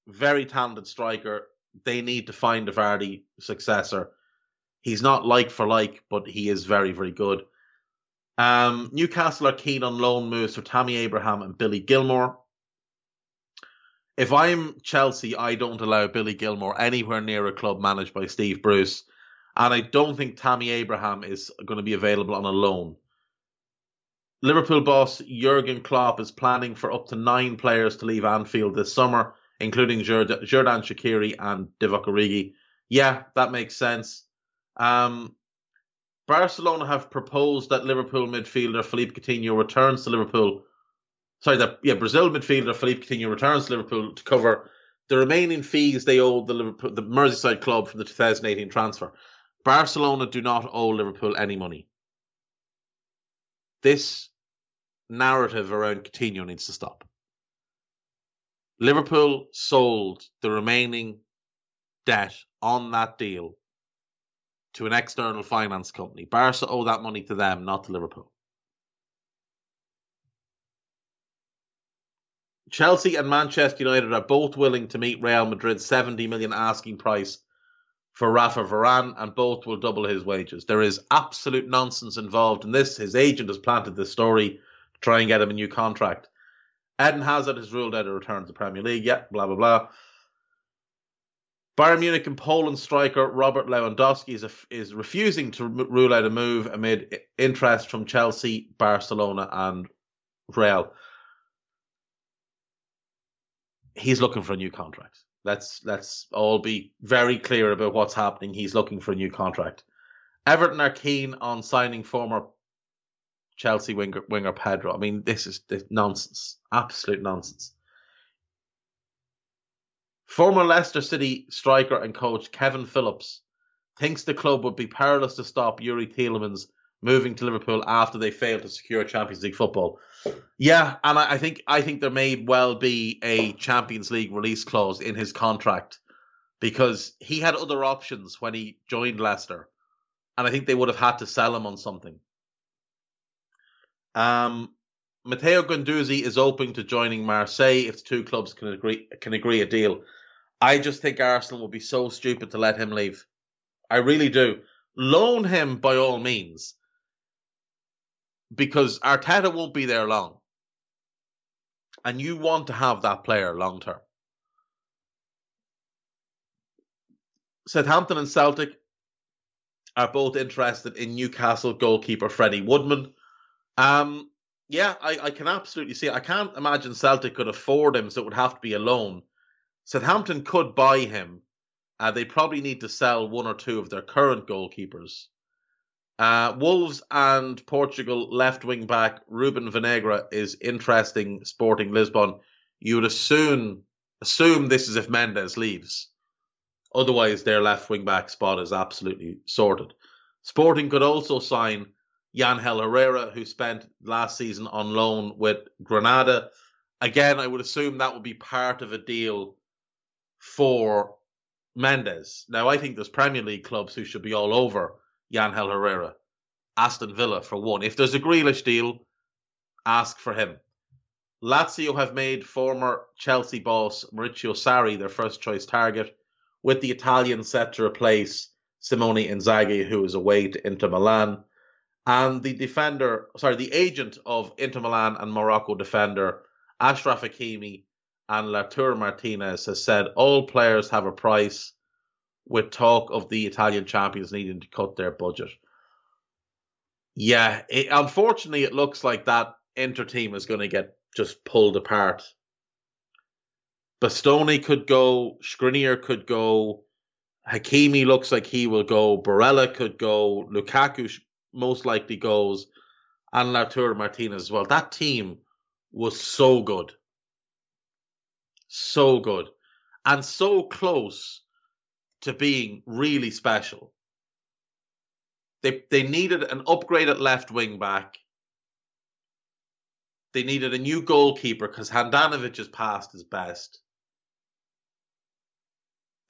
Very talented striker. They need to find a Vardy successor. He's not like for like, but he is very, very good. Um, Newcastle are keen on loan moves for Tammy Abraham and Billy Gilmour. If I'm Chelsea, I don't allow Billy Gilmour anywhere near a club managed by Steve Bruce. And I don't think Tammy Abraham is going to be available on a loan. Liverpool boss Jurgen Klopp is planning for up to nine players to leave Anfield this summer, including Xherdan Shaqiri and Divock Origi. Yeah, that makes sense. Um, Barcelona have proposed that Liverpool midfielder Philippe Coutinho returns to Liverpool. Sorry, that yeah, Brazil midfielder Philippe Coutinho returns to Liverpool to cover the remaining fees they owe the Liverpool, the Merseyside club from the 2018 transfer. Barcelona do not owe Liverpool any money. This narrative around Coutinho needs to stop. Liverpool sold the remaining debt on that deal to an external finance company. Barca owe that money to them, not to Liverpool. Chelsea and Manchester United are both willing to meet Real Madrid's 70 million asking price for Rafa Varane, and both will double his wages. There is absolute nonsense involved in this. His agent has planted this story to try and get him a new contract. Eden Hazard has ruled out a return to the Premier League. Yeah, blah blah blah. Bayern Munich and Poland striker Robert Lewandowski is, a, is refusing to rule out a move amid interest from Chelsea, Barcelona, and Real. He's looking for a new contract. Let's let's all be very clear about what's happening. He's looking for a new contract. Everton are keen on signing former Chelsea winger, winger Pedro. I mean, this is this nonsense, absolute nonsense. Former Leicester City striker and coach Kevin Phillips thinks the club would be powerless to stop Youri Tielemans moving to Liverpool after they failed to secure Champions League football. Yeah, and I, think I think there may well be a Champions League release clause in his contract because he had other options when he joined Leicester, and I think they would have had to sell him on something. Um, Matteo Guendouzi is open to joining Marseille if the two clubs can agree can agree a deal. I just think Arsenal would be so stupid to let him leave. I really do. Loan him by all means. Because Arteta won't be there long. And you want to have that player long term. Southampton and Celtic are both interested in Newcastle goalkeeper Freddie Woodman. Um, yeah, I, I can absolutely see it. I can't imagine Celtic could afford him, so it would have to be a loan. Southampton could buy him. Uh, they probably need to sell one or two of their current goalkeepers. Uh, Wolves and Portugal left wing back Ruben Vinagre is interesting. Sporting Lisbon. You would assume assume this is if Mendes leaves. Otherwise, their left wing back spot is absolutely sorted. Sporting could also sign Yangel Herrera, who spent last season on loan with Granada. Again, I would assume that would be part of a deal for Mendes. Now, I think there's Premier League clubs who should be all over Yangel Herrera. Aston Villa, for one. If there's a Grealish deal, ask for him. Lazio have made former Chelsea boss Maurizio Sarri their first choice target, with the Italian set to replace Simone Inzaghi, who is away to Inter Milan. And the defender, sorry, the agent of Inter Milan and Morocco defender Achraf Hakimi and Lautaro Martinez has said all players have a price, with talk of the Italian champions needing to cut their budget. Yeah, it, unfortunately, it looks like that Inter team is going to get just pulled apart. Bastoni could go, Skriniar could go, Hakimi looks like he will go, Barella could go, Lukaku most likely goes, and Lautaro Martinez as well. That team was so good so good and so close to being really special. They they needed an upgraded left wing back. They needed a new goalkeeper because Handanovic has passed his best.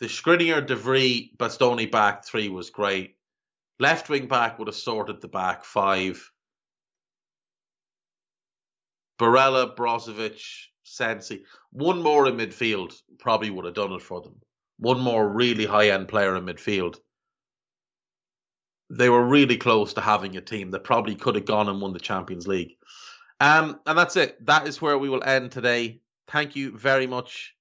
The Skriniar, De Bastoni back three was great. Left wing back would have sorted the back five. Barella, Brozovic, Sensi. One more in midfield probably would have done it for them. One more really high end player in midfield. They were really close to having a team that probably could have gone and won the Champions League. Um, and that's it. That is where we will end today. Thank you very much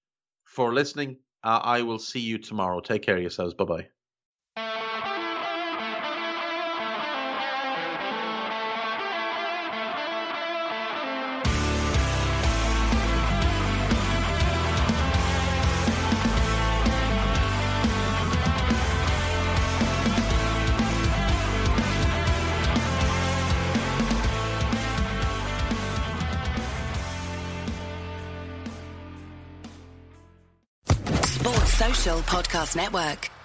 for listening. Uh, I will see you tomorrow. Take care of yourselves. Bye bye. Podcast Network.